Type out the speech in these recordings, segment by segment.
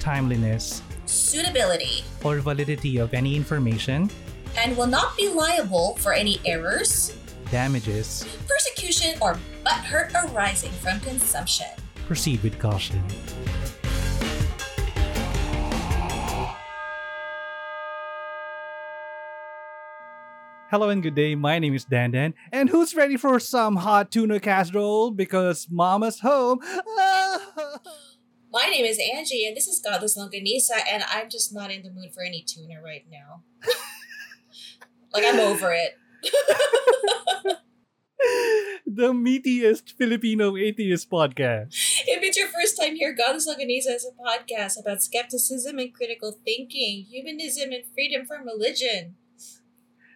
timeliness, suitability, or validity of any information, and will not be liable for any errors, damages, persecution, or butthurt arising from consumption. proceed with caution. Hello and good day. My name is Dandan, and who's ready for some hot tuna casserole? Because Mama's home. My name is Angie, and this is Godless Longganisa, and I'm just not in the mood for any tuna right now. like, I'm over it. the meatiest Filipino atheist podcast. If it's your first time here, Godless Longganisa is a podcast about skepticism and critical thinking, humanism and freedom from religion.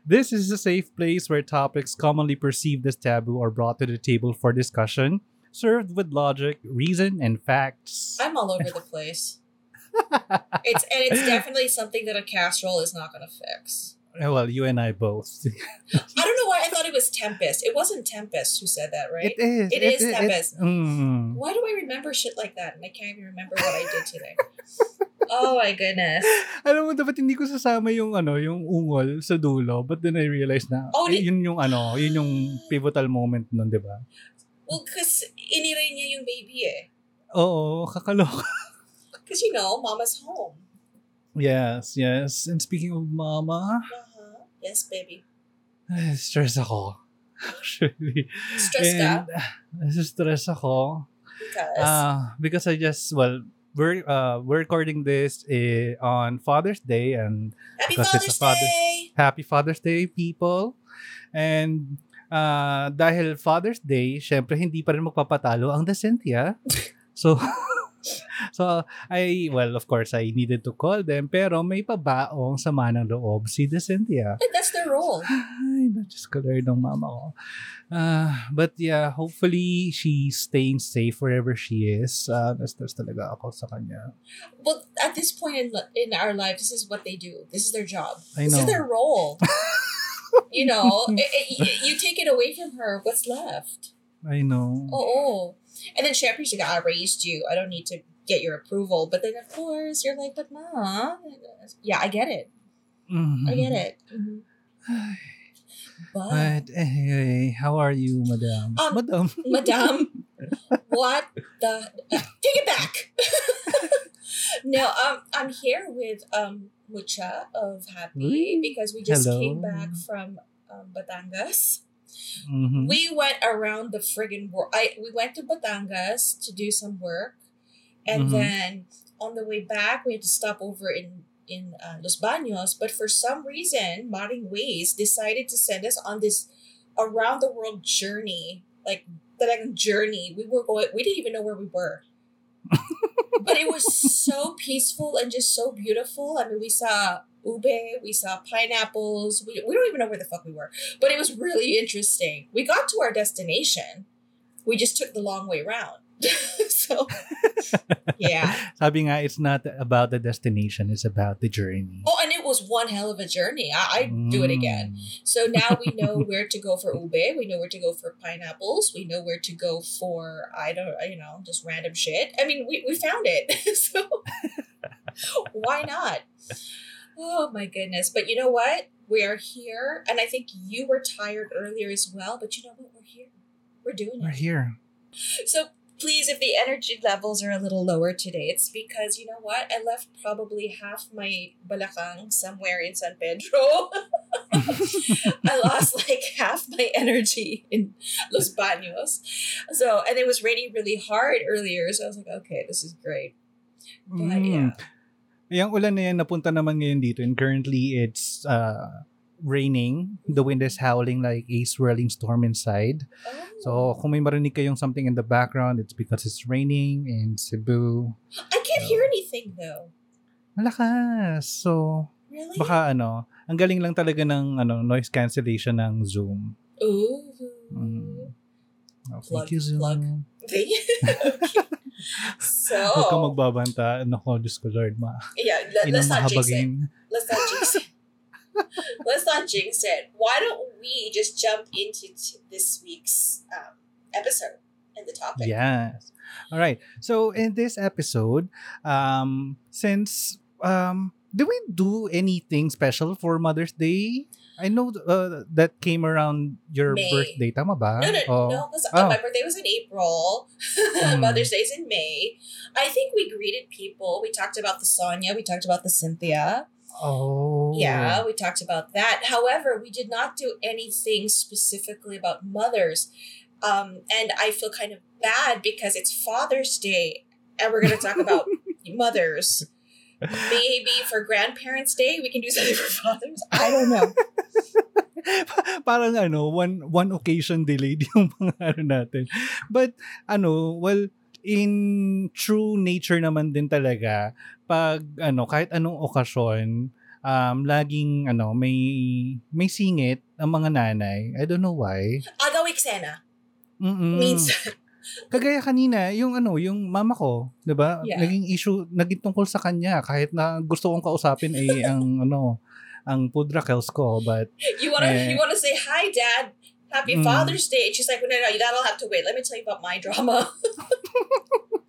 This is a safe place where topics commonly perceived as taboo are brought to the table for discussion, served with logic, reason, and facts. I'm all over the place. It's and it's definitely something that a casserole is not going to fix. well, you and I both. I don't know why I thought it was Tempest. It wasn't Tempest who said that, right? It is. It is Tempest. Mm. Why do I remember shit like that and I can't even remember what I did today? oh my goodness. Alam mo, dapat hindi ko sasama yung ano, yung ungol sa dulo. But then I realized na, Oh, eh, di- yun yung ano, yun yung pivotal moment nun, di ba? Well, because iniray niya yung baby eh. Oo, kakaloka. Because, you know, mama's home. Yes, yes. And speaking of mama, Uh-huh. Yes, baby. stress ako. Actually. Stress ka? And, uh, stress ako. Because, Uh, because I just, well, we're, uh, we're recording this eh, on Father's Day and Happy because it's Father's a father- Day! Happy Father's Day, people. And uh, dahil Father's Day, syempre hindi pa rin magpapatalo ang Decentia. So, so I, well, of course, I needed to call them, pero may pabaong sama ng loob si Decentia. And that's their role. Ay, na-just ng mama ko. Uh, but yeah, hopefully she's staying safe wherever she is. Uh, na-stress talaga ako sa kanya. Well, at this point in, in our life, this is what they do. This is their job. I This know. is their role. you know, it, it- you take it away from her, what's left? I know. Oh, and then she I raised you. I don't need to get your approval. But then, of course, you're like, but mom. Yeah, I get it. Mhm. I get it. Mhm. But, But anyway, how are you, madam? Um, madam. Madam, what the? take it back. no, um, I'm here with um Mutya of Happy because we just hello. came back from um, Batangas. Mhm. We went around the friggin' world. I we went to Batangas to do some work, and Mhm. then on the way back we had to stop over in in uh, Los Baños. But for some reason, Maring Waze decided to send us on this around the world journey, like talagang journey. We were going. We didn't even know where we were. but it was so peaceful and just so beautiful. I mean, we saw ube, we saw pineapples. We, we don't even know where the fuck we were, but it was really interesting. We got to our destination. We just took the long way round. so, yeah. Sabi nga, it's not about the destination, it's about the journey. Oh, was one hell of a journey. I, I'd do it again. Mm. So now we know where to go for ube. We know where to go for pineapples. We know where to go for I don't you know just random shit. I mean, we, we found it. so why not? Oh my goodness! But you know what? We are here, and I think you were tired earlier as well. But you know what? We're here. We're doing it. We're here. So please, if the energy levels are a little lower today, it's because you know what? I left probably half my balakang somewhere in San Pedro. I lost like half my energy in Los Baños. So, and it was raining really hard earlier. So I was like, okay, this is great. But yeah. Mm. Yung ulan na yan, napunta naman ngayon dito. And currently, it's uh, raining. The wind is howling like a swirling storm inside. So, Oh. kung may marinig kayong something in the background, it's because it's raining in Cebu. I can't hear anything though. Malakas. So, Really? baka ano, ang galing lang talaga ng ano, noise cancellation ng Zoom. Ooh. Mm. Oh, Plug, thank you, Zoom. plug. Okay. so, Huwag kang magbabanta. Nako, Diyos ko, Lord, ma. yeah, let, let's not jinx it. Let's not jinx it. Let's not jinx it. Why don't we just jump into t- this week's um, episode and the topic? Yes. All right. So in this episode, um, since um, do we do anything special for Mother's Day? I know uh, that came around your May. birthday, tama ba? No, no, Oh. no, because Oh. my birthday was in April. Mm. Mother's is in May. I think we greeted people. We talked about the Sonia. We talked about the Cynthia. Oh. Yeah, we talked about that. However, we did not do anything specifically about mothers. Um, and I feel kind of bad because it's Father's Day and we're going to talk about mothers. Maybe for Grandparents' Day, we can do something for fathers. I don't know. Parang ano, one one occasion delayed yung mga ano natin. But ano, well, in true nature naman din talaga, pag ano, kahit anong okasyon, um, laging ano, may may singit ang mga nanay. I don't know why. Agaw eksena. Mm-mm. Means, Kagaya kanina, yung ano, yung mama ko, 'di ba? Yeah. Naging issue, naging tungkol sa kanya kahit na gusto kong kausapin ay ang ano, ang pudrakels ko, but you want to Eh. you wanna say, hi, Dad. Happy Mm. Father's Day. And she's like, no, no, no, that'll have to wait. Let me tell you about my drama.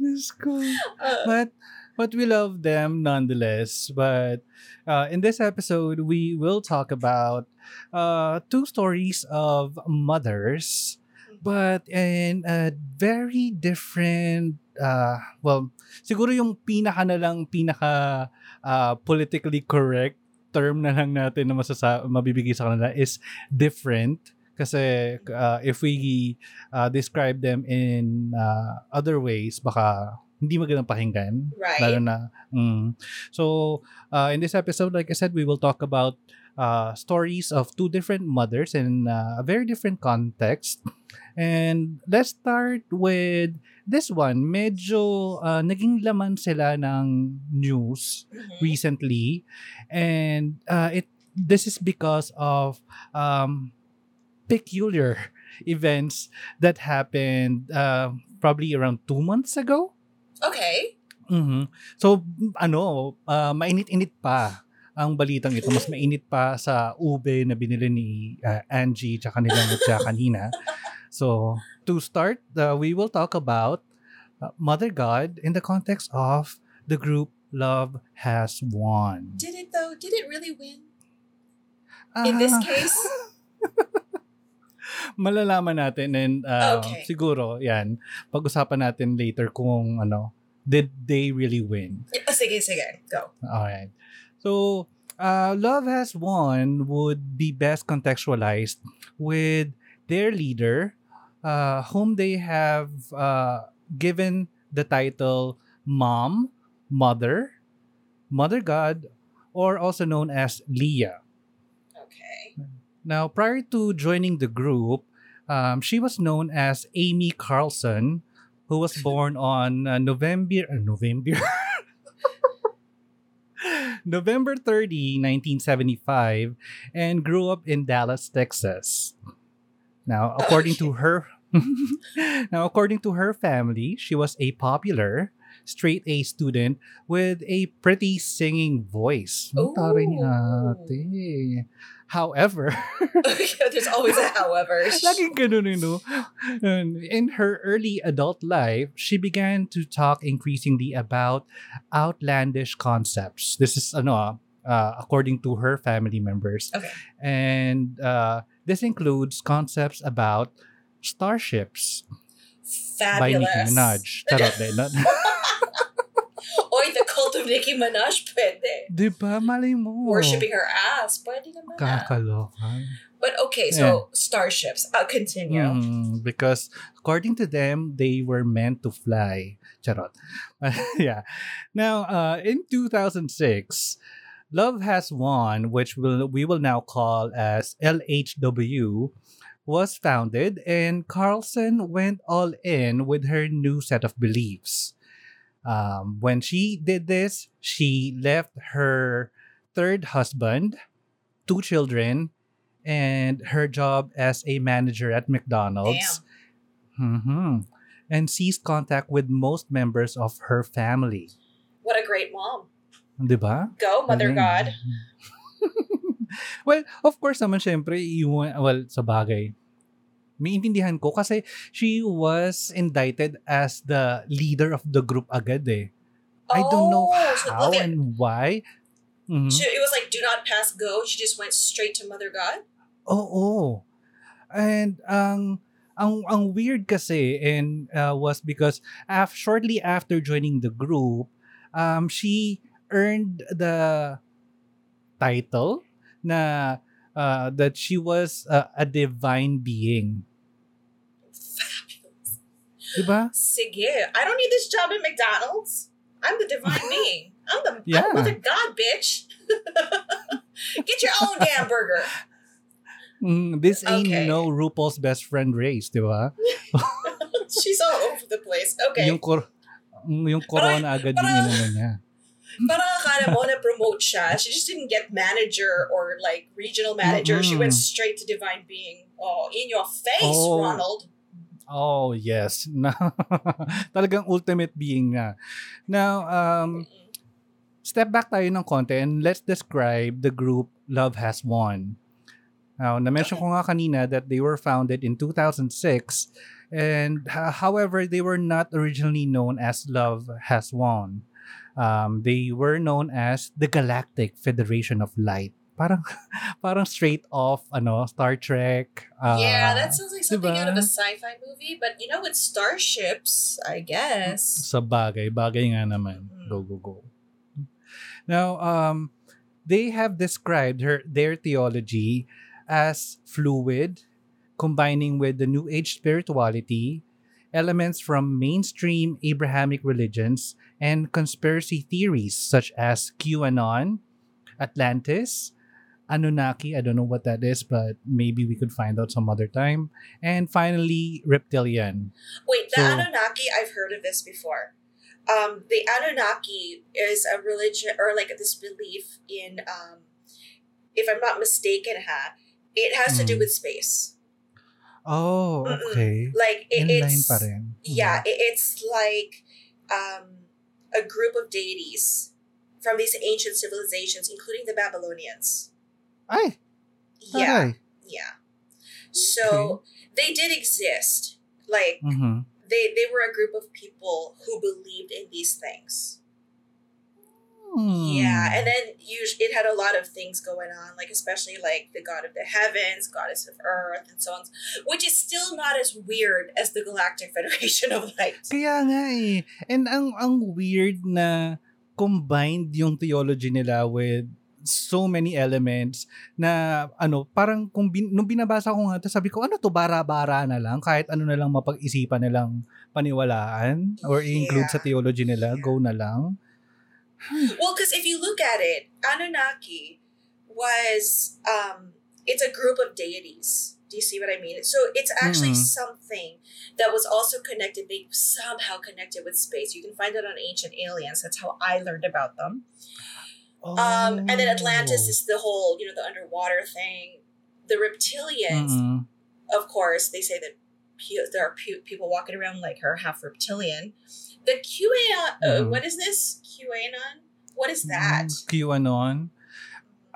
Diyos ko. Uh, but but we love them nonetheless. But uh, in this episode, we will talk about uh, two stories of mothers, but in a very different. Uh, well, siguro yung pinaka na lang pinaka uh, politically correct term na lang natin na masasa mabibigay sa kanila is different. Kasi uh, if we uh, describe them in uh, other ways baka hindi magandang pakinggan right. lalo na mm. so uh, in this episode like I said we will talk about uh, stories of two different mothers in uh, a very different context and let's start with this one medyo uh, naging laman sila ng news Mhm. recently and uh, it this is because of um, peculiar events that happened uh, probably around two months ago Okay. Mhm. So, ano, ah, mainit-init pa ang balitang ito. Mas mainit pa sa ube na binili ni ah, Angie tsaka nila Mutya kanina. So, to start, uh, we will talk about uh, Mother God in the context of the group Love Has Won. Did it though? Did it really win? In this case? malalaman natin and uh, Okay. siguro, yan, pag-usapan natin later kung ano, did they really win? Oh, sige, sige. Go. Alright. So, uh, Love Has Won would be best contextualized with their leader, uh, whom they have uh, given the title Mom, Mother, Mother God, or also known as Leah. Okay. Now, prior to joining the group, um, she was known as Amy Carlson, who was born on uh, November uh, November November 30, 1975, and grew up in Dallas, Texas. Now, according to her now according to her family, she was a popular straight A student with a pretty singing voice. Ang taray ni Ooh. ate. However, There's always a however. Laging ganun, you know. In her early adult life, she began to talk increasingly about outlandish concepts. This is ano, uh, according to her family members. Okay. And uh, this includes concepts about starships by Fabulous. Nicki Minaj. Charot, de, not, Oy, the cult of Nicki Minaj, pwede. di ba? Malay mo. Worshipping her ass, pwede naman. Kakaloka. But okay, so starships. Uh, continue. Mm, because according to them, they were meant to fly. Charot. yeah. Now, uh, in 2006, Love Has Won, which will, we will now call as LHW, was founded, and Carlson went all in with her new set of beliefs. Um, when she did this, she left her third husband, two children, and her job as a manager at McDonald's. Mhm. And ceased contact with most members of her family. What a great mom. Di ba? Go, Mother. God. well, of course naman, syempre, iwan, well, sa bagay. May intindihan ko kasi she was indicted as the leader of the group agad eh. I don't know Oh, so how okay. and why. Mhm. She, it was like do not pass go. She just went straight to Mother God. Oo. Oh, And ang ang ang weird kasi and uh, was because af- shortly after joining the group, um she earned the title na uh, that she was uh, a divine being. Fabulous. ba? Sige. I don't need this job at McDonald's. I'm the divine being. I'm the Yeah. I'm Mother God, bitch. Get your own damn burger. Mm, this ain't Okay. no RuPaul's best friend race, 'di ba? She's all over the place. Okay. Yung cor- yung corona agad yung niya. Parang akala mo na promote siya. She just didn't get manager or like regional manager. She went straight to divine being. Oh, in your face, Oh. Ronald. Oh, yes. Na talagang ultimate being nga. Now, um, step back tayo ng konti and let's describe the group Love Has Won. Now, na-mention ko nga kanina that they were founded in 2006 and uh, however, they were not originally known as Love Has Won. Um, they were known as the Galactic Federation of Light. Parang parang straight off ano Star Trek. uh, yeah, that sounds like something out of a sci-fi movie. But you know, with starships, I guess. sa bagay, bagay nga naman. Mm. Go, go, go. Now, um, they have described her their theology as fluid, combining with the New Age spirituality, elements from mainstream Abrahamic religions, and conspiracy theories such as QAnon, Atlantis, Anunnaki, I don't know what that is, but maybe we could find out some other time. And finally, reptilian. Wait, the So- Anunnaki, I've heard of this before. Um, the Anunnaki is a religion or like this belief in, um, if I'm not mistaken, ha, it has to do Mm. with space. Oh, Mm-mm. okay. Like it, it's rin. yeah, it, it's like um, a group of deities from these ancient civilizations, including the Babylonians. Ay, Yeah, taray. yeah. So they did exist. Like Mhm. they they were a group of people who believed in these things. Hmm. Yeah, and then usually it had a lot of things going on, like especially like the god of the heavens, goddess of earth, and so on, which is still not as weird as the Galactic Federation of Light. Kaya nga eh. And ang ang weird na combined yung theology nila with so many elements na ano, parang kung bin, nung binabasa ko nga to, sabi ko, ano to, bara-bara na lang, kahit ano na lang mapag-isipan nilang paniwalaan or Yeah. sa theology nila, go na lang. Well, because if you look at it, Anunnaki was um, it's a group of deities. Do you see what I mean? So it's actually Mhm. something that was also connected, they somehow connected with space. You can find it on Ancient Aliens. That's how I learned about them. Um, and then Atlantis Oh. is the whole, you know, the underwater thing. The reptilians, Mm-mm. of course, they say that there are people walking around like her, half reptilian. The QAnon, uh, Mhm. what is this? QAnon? What is that? Mm, QAnon.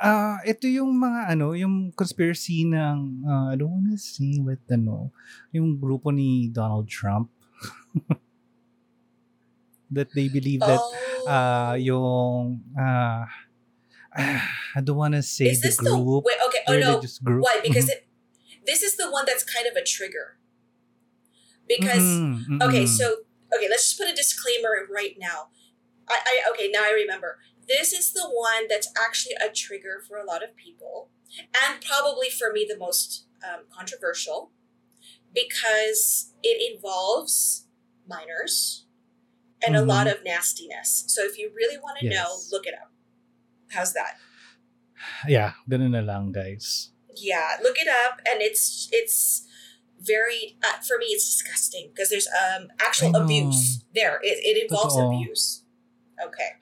Ah, ito yung mga ano, yung conspiracy ng ah, I don't wanna see what ano, yung grupo ni Donald Trump. that they believe that oh, ah yung ah I don't wanna say is the this the group, wait? Okay, oh no, group. why? Because Mhm. it, this is the one that's kind of a trigger. Because Mm-mm, okay, so okay, let's just put a disclaimer right now. I, I okay now I remember. This is the one that's actually a trigger for a lot of people, and probably for me the most um, controversial, because it involves minors and a lot of nastiness. So if you really want to know, look it up. How's that? yeah, ganun na lang guys. Yeah, look it up, and it's it's very uh, for me it's disgusting because there's um actual abuse there. It, it involves Totoo. abuse. Okay.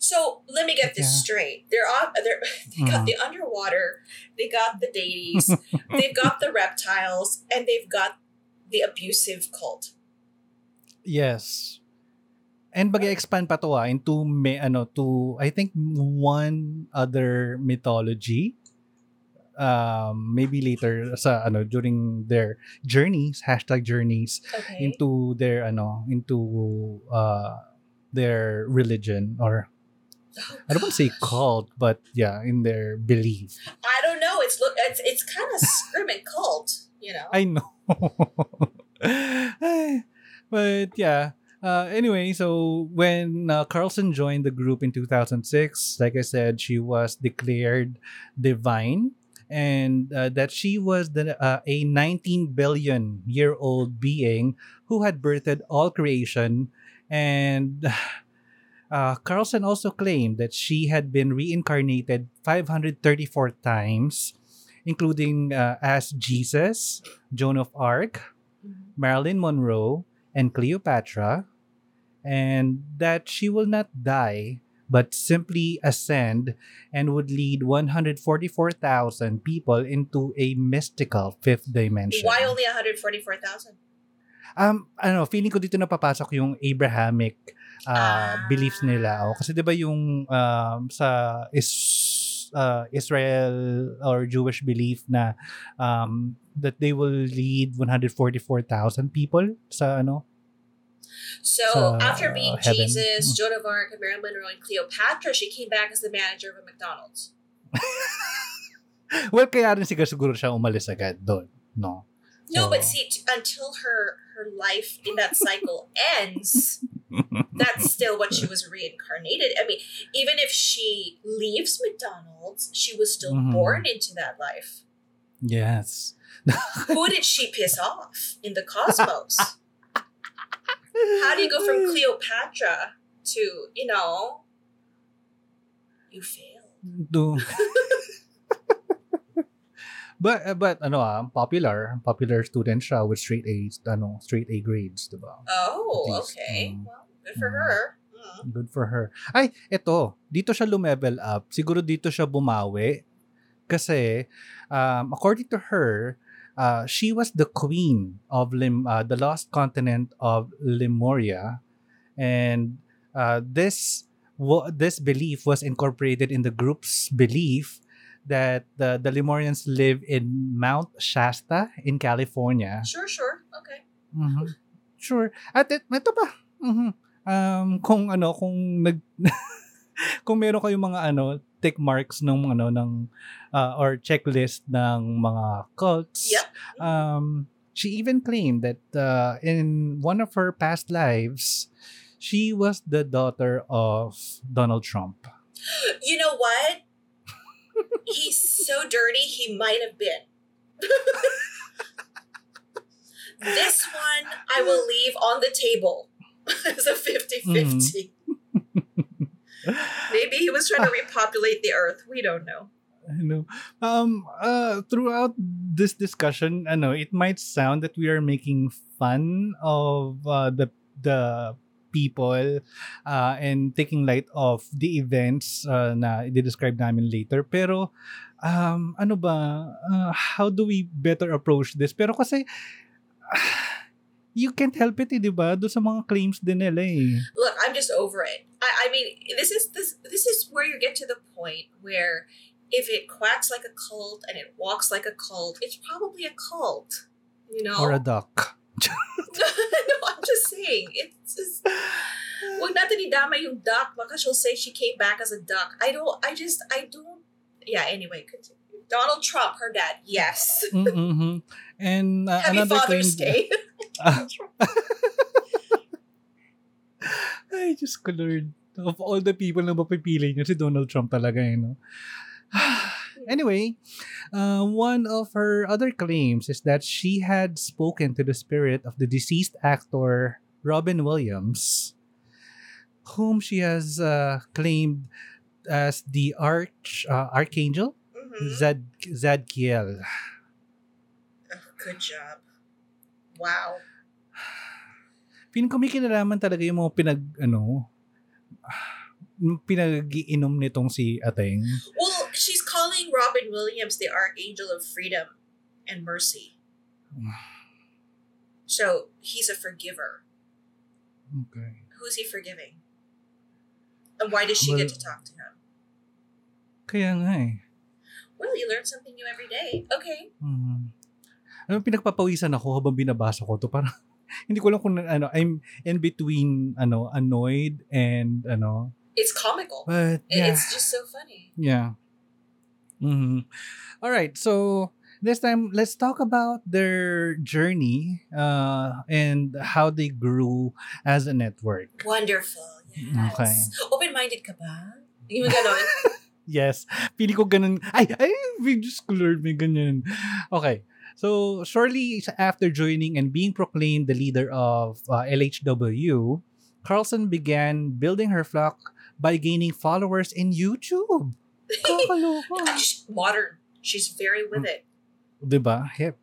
So let me get this Yeah. straight. They're on. They're, they got Mm. the underwater. They got the deities. they've got the reptiles, and they've got the abusive cult. Yes. And mag-expand pa to ah, into may, ano, to, I think, one other mythology. Um, maybe later sa ano during their journeys hashtag journeys Okay. into their ano into uh their religion or Oh, I don't want to say cult but yeah in their belief I don't know. It's look. It's it's kind of screaming cult. You know. I know. but yeah. Uh, anyway, so when uh, Carlson joined the group in 2006, like I said, she was declared divine and uh, that she was the, uh, a 19 billion year old being who had birthed all creation. And uh, Carlson also claimed that she had been reincarnated 534 times including uh, as Jesus, Joan of Arc, Mhm. Marilyn Monroe, and Cleopatra, and that she will not die but simply ascend and would lead 144,000 people into a mystical fifth dimension. Why only one hundred forty-four thousand? Um, ano, feeling ko dito napapasok yung Abrahamic uh, Ah. beliefs nila. O, kasi 'di ba yung um, sa is uh, Israel or Jewish belief na um, that they will lead 144,000 people sa ano? So Sa after being heaven. Jesus, Joan of Arc, and Marilyn Monroe, and Cleopatra, she came back as the manager of a McDonald's. Well, kaya rin siguro, siguro siya umalis agad doon. No. No, So- but see, t- until her her life in that cycle ends, that's still what she was reincarnated. I mean, even if she leaves McDonald's, she was still Mhm. born into that life. yes. Who did she piss off in the cosmos? How do you go from Cleopatra to, you know, you fail. Do. but uh, but ano ah, popular, popular student siya with straight A's, ano, straight A grades, 'di ba? Oh, least, okay. mm. Well, good for Mm. her. Mm. Good for her. Ay, eto, dito siya lumevel up. Siguro dito siya bumawi kasi um, according to her, uh, she was the queen of Lim, uh, the lost continent of Lemuria and uh, this wa- this belief was incorporated in the group's belief that the, the Lemurians live in Mount Shasta in California. Sure, sure. Okay. Mhm. Sure. At it, ito pa. Mhm. Um, kung ano, kung nag kung meron kayong mga ano, tick marks ng ano ng uh, or checklist ng mga cults. Yep. Um, she even claimed that uh, in one of her past lives, she was the daughter of Donald Trump. You know what? He's so dirty, he might have been. this one I will leave on the table as a 50 50. Maybe he was trying to repopulate the earth. We don't know. I know. Um, uh, throughout this discussion, I know it might sound that we are making fun of uh, the the people uh, and taking light of the events uh, na i-describe namin later. Pero, um, ano ba, uh, how do we better approach this? Pero kasi, you can't help it, eh, di ba? Doon sa mga claims din nila eh. Look, I'm just over it. I, I mean, this is this this is where you get to the point where if it quacks like a cult and it walks like a cult, it's probably a cult. You know? Or a duck. no, I'm just saying. It's just Huwag natin idama yung duck. Baka she'll say she came back as a duck. I don't, I just, I don't, yeah, anyway, continue. Donald Trump, her dad, yes. Mm-hmm. And uh, Happy another Father's claim- Day. Ah. Ay, Diyos ko Lord. Of all the people na mapipili niyo, si Donald Trump talaga eh, no? anyway, uh, one of her other claims is that she had spoken to the spirit of the deceased actor Robin Williams, whom she has uh, claimed as the arch uh, archangel Mhm. Zad Zadkiel. Oh, good job. Wow. Feeling ko may kinalaman talaga yung mga pinag, ano, pinag-iinom nitong si Ateng. Well, she's calling Robin Williams the Archangel of Freedom and Mercy. So he's a forgiver. Okay. Who's he forgiving? And why does she get to Well- talk to him? Kaya nga eh. Well, you learn something new every day. Okay. Hmm. Ano, pinagpapawisan ako habang binabasa ko to. Parang, hindi ko alam kung ano, I'm in between, ano, annoyed and, ano, It's comical. but, yeah. It's just so funny. Yeah. hmm All right. So this time, let's talk about their journey uh, and how they grew as a network. Wonderful. Yes. Okay. Open-minded ka ba? Yung ganon. Yes. Pili ko ganun. Ay, ay, Diyos ko Lord, may ganyan. Okay. So, shortly after joining and being proclaimed the leader of uh, LHW, Carlson began building her flock by gaining followers in YouTube. She's modern. She's very with it. Diba? Hip.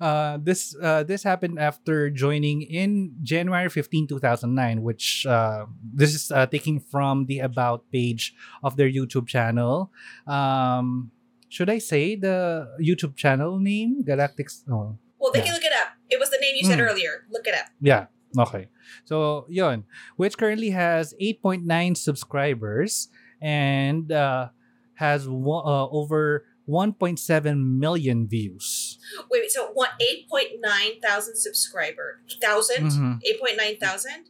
Uh, this uh, this happened after joining in January 15, 2009, which uh, this is uh, taking from the about page of their YouTube channel. Um, should I say the YouTube channel name? Galactics. Oh, Well, they Yeah. can look it up. It was the name you said Mm. earlier. Look it up. yeah. Okay. So, yon, which currently has 8.9 subscribers and uh, has one, uh, over 1.7 million views. Wait, wait so what? eight point nine thousand subscriber. 1000 Mhm. 8.9 thousand?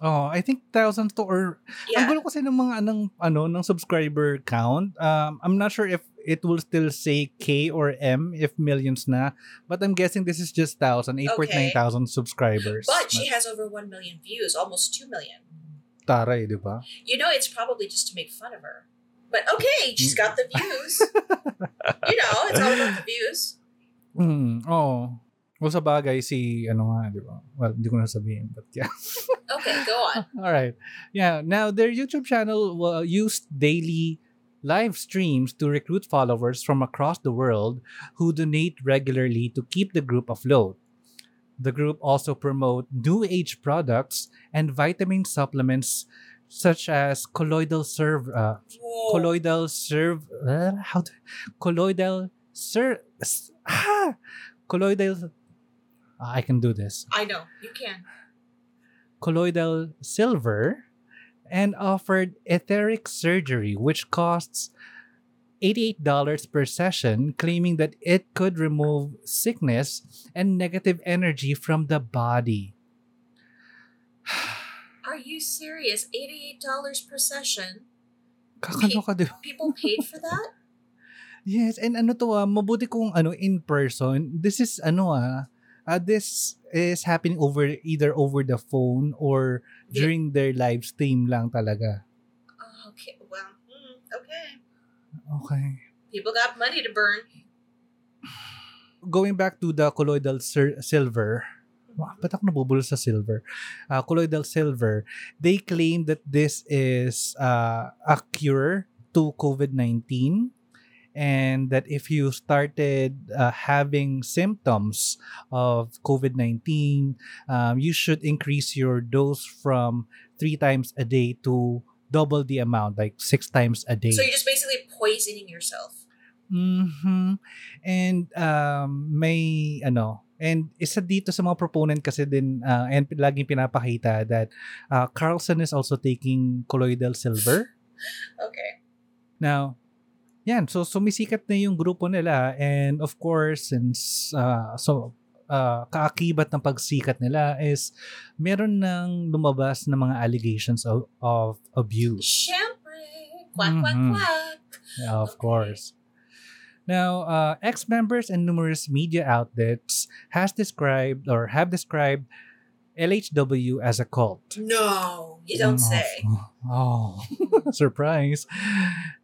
Oh, I think thousands to or ang Yeah. gulo kasi ng mga ng ano ng subscriber count. Um I'm not sure if it will still say K or M if millions na, but I'm guessing this is just thousand, 8.9 thousand subscribers. But she has over 1 million views, almost 2 million. taray, di ba? You know, it's probably just to make fun of her. But okay, she's got the views. you know, it's all about the views. Mm, oh. Well, sa bagay si ano nga, di ba? Well, hindi ko na sabihin, but yeah. Okay, go on. All right. Yeah. Now, their YouTube channel uh, used daily live streams to recruit followers from across the world who donate regularly to keep the group afloat. The group also promote new age products and vitamin supplements such as colloidal serve uh, colloidal serve uh, how do, colloidal ser s- ah, colloidal I can do this I know, you can. colloidal silver and offered etheric surgery, which costs $88 per session, claiming that it could remove sickness and negative energy from the body. Are you serious? $88 per session? Kakano ka, di ba? People paid for that? Yes, and ano to ah, mabuti kung ano in person. This is ano ah, ah, this is happening over either over the phone or during their live stream lang talaga. Oh, okay, well, mm, okay. Okay. People got money to burn. going back to the colloidal sil- silver, Wow, ba't ako nabubulol sa silver? Uh, colloidal silver, they claim that this is uh, a cure to COVID-19 and that if you started uh, having symptoms of COVID-19, um, you should increase your dose from three times a day to double the amount, like six times a day. So you're just basically poisoning yourself. Mhm. And um may ano, and isa dito sa mga proponent kasi din uh, and laging pinapakita that uh, Carlson is also taking colloidal silver. Okay. Now, yan, so sumisikat na yung grupo nila and of course since uh, so uh, kaakibat ng pagsikat nila is meron nang lumabas na mga allegations of, of abuse. Siyempre. Quack, quack, Mhm. quack. Yeah, of Okay. course. Now, uh, ex-members and numerous media outlets has described or have described LHW as a cult. No, you don't Mm, say. Oh, surprise.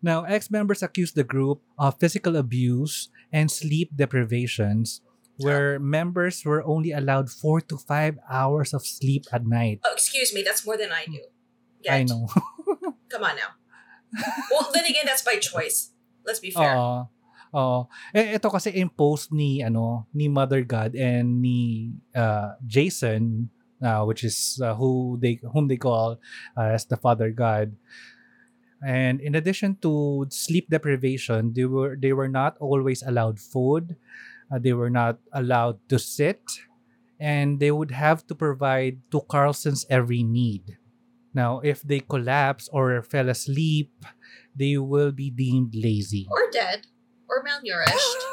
Now, ex-members accuse the group of physical abuse and sleep deprivations where members were only allowed 4 to 5 hours of sleep at night. Oh, excuse me, that's more than I do. I Get. know. Come on now. Well, then again, that's by choice. Let's be fair. Uh, Oo. Eh, ito kasi imposed ni, ano, ni Mother God and ni uh, Jason, uh, which is uh, who they whom they call uh, as the Father God. And in addition to sleep deprivation, they were they were not always allowed food. Uh, they were not allowed to sit, and they would have to provide to Carlson's every need. Now, if they collapse or fell asleep, they will be deemed lazy. Or dead. Or malnourished.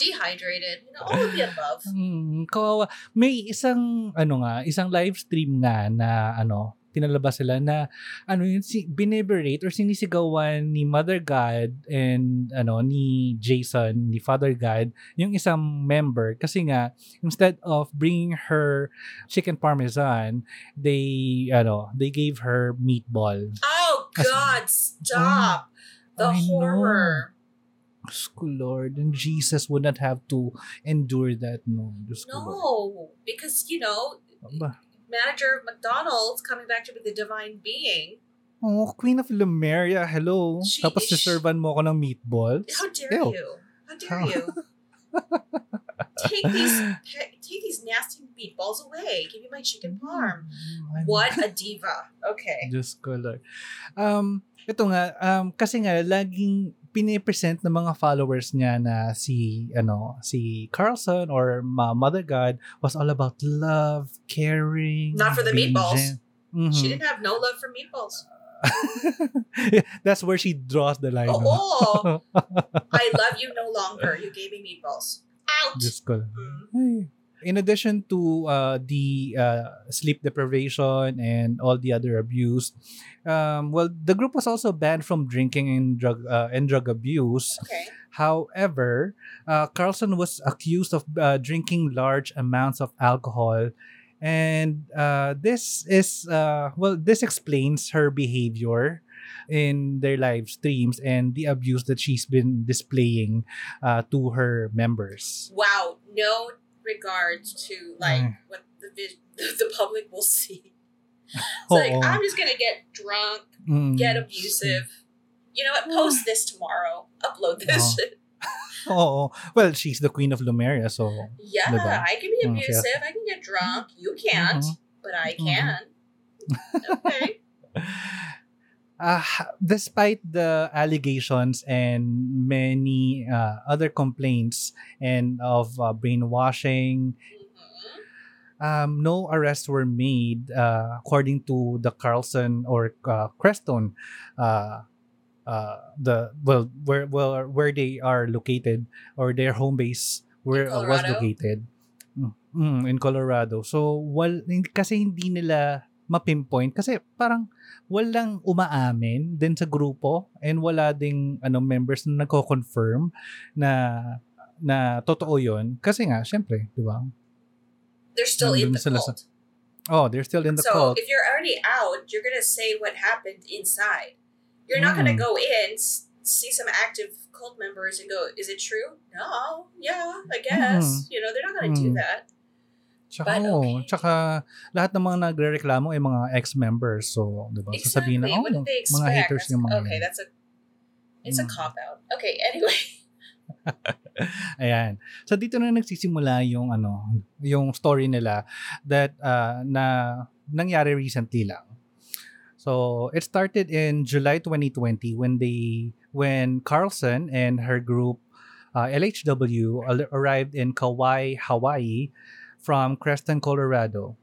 Dehydrated. You know, all of the above. Hmm, kawawa. May isang ano nga, isang live stream nga na ano, pinalabas sila na ano yun si bineberate or sinisigawan ni Mother God and ano ni Jason ni Father God yung isang member kasi nga instead of bringing her chicken parmesan they ano they gave her meatball Oh, As- God, stop. the I know. Diyos ko, Lord and Jesus would not have to endure that no Diyos ko, Lord. No, because, you know, Aba. manager of McDonald's coming back to be the divine being. Oh, Queen of Lemuria, hello. Sheesh. Tapos siservan mo ako ng meatballs. How dare Ew. you? How dare you? take these ta- take these nasty meatballs away. Give me my chicken parm. I'm- What a diva. Okay. Diyos ko, Lord. Um, ito nga, um, kasi nga, laging pinipresent ng mga followers niya na si, ano, si Carlson or Ma- Mother God was all about love, caring. Not for the meatballs. Mhm. She didn't have no love for meatballs. That's where she draws the line. Oh, oh. I love you no longer. You gave me meatballs. Out. Diyos ko. Mm. Ay. In addition to uh, the uh, sleep deprivation and all the other abuse, um, well, the group was also banned from drinking and drug uh, and drug abuse. Okay. However, uh, Carlson was accused of uh, drinking large amounts of alcohol, and uh, this is uh, well, this explains her behavior in their live streams and the abuse that she's been displaying uh, to her members. Wow. No regards to like Mm. what the the public will see. It's like Oo. I'm just gonna get drunk, Mm. get abusive. You know what? Post this tomorrow. Upload this Oh. shit. Oo. Well, she's the queen of Lemuria, so Yeah, Diba? I can be Mm, abusive. I can get drunk. You can't, Mhm. but I Mhm. can. Okay. uh, despite the allegations and many uh, other complaints and of uh, brainwashing, Mhm. um, no arrests were made uh, according to the Carlson or uh, Crestone, uh, uh, the well where well where they are located or their home base where uh, was located Mm, mm, in Colorado. So hindi- kasi hindi nila mapinpoint kasi parang walang umaamin din sa grupo and wala ding ano members na nagko-confirm na na totoo 'yon kasi nga syempre, 'di ba? They're still in the sila sa- cult. Oh, they're still in the so cult. if you're already out, you're gonna say what happened inside. You're not gonna Mm. go in, see some active cult members, and go, "Is it true?" No. Yeah, I guess. You know, they're not gonna do Mm. that. Tsaka, But oo, okay. tsaka lahat ng mga nagrereklamo ay mga ex-members. So, 'di ba? Sasabihin Exactly. na, oh, mga haters yung mga okay, yan." that's a it's a Mm. cop out. Okay, anyway. Ayan. So dito na nagsisimula yung ano, yung story nila that uh, na nangyari recently lang. So it started in July 2020 when they when Carlson and her group uh, LHW al- arrived in Kauai, Hawaii from Crestone, Colorado.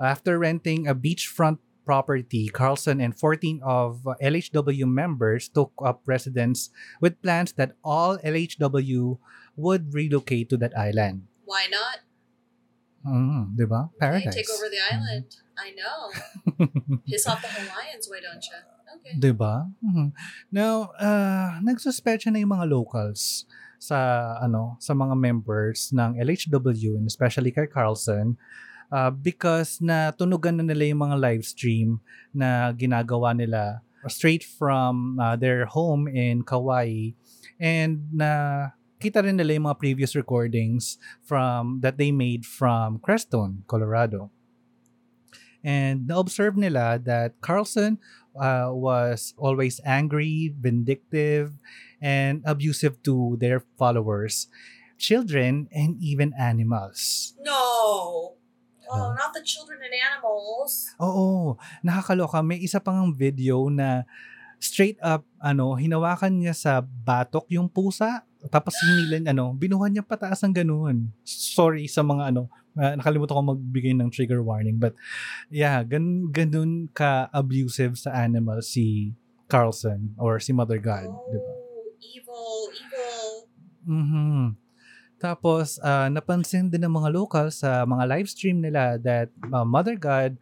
After renting a beachfront property, Carlson and 14 of uh, LHW members took up residence with plans that all LHW would relocate to that island. Why not? Mm, di ba? Hey, Paradise. take over the island. I know. Piss off the Hawaiians, why don't you? Okay. Di ba? Mhm. Now, uh, nagsuspecha na yung mga locals sa ano sa mga members ng LHW and especially kay Carlson uh, because na tunugan na nila yung mga live stream na ginagawa nila straight from uh, their home in Kauai and na kita rin nila yung mga previous recordings from that they made from Creston, Colorado. And na-observe nila that Carlson uh, was always angry, vindictive, and abusive to their followers, children, and even animals. No. Oh, Oh. not the children and animals. Oo, nakakaloka. May isa pang video na straight up, ano, hinawakan niya sa batok yung pusa. Tapos hinilan, ano, binuhan niya pataas ng ganun. Sorry sa mga, ano, ah, nakalimutan ko magbigay ng trigger warning. But, yeah, gan ganun ka-abusive sa animal si Carlson or si Mother God. di ba? Evil, evil. Mhm. Tapos, ah, napansin din ng mga locals sa mga live stream nila that uh, Mother God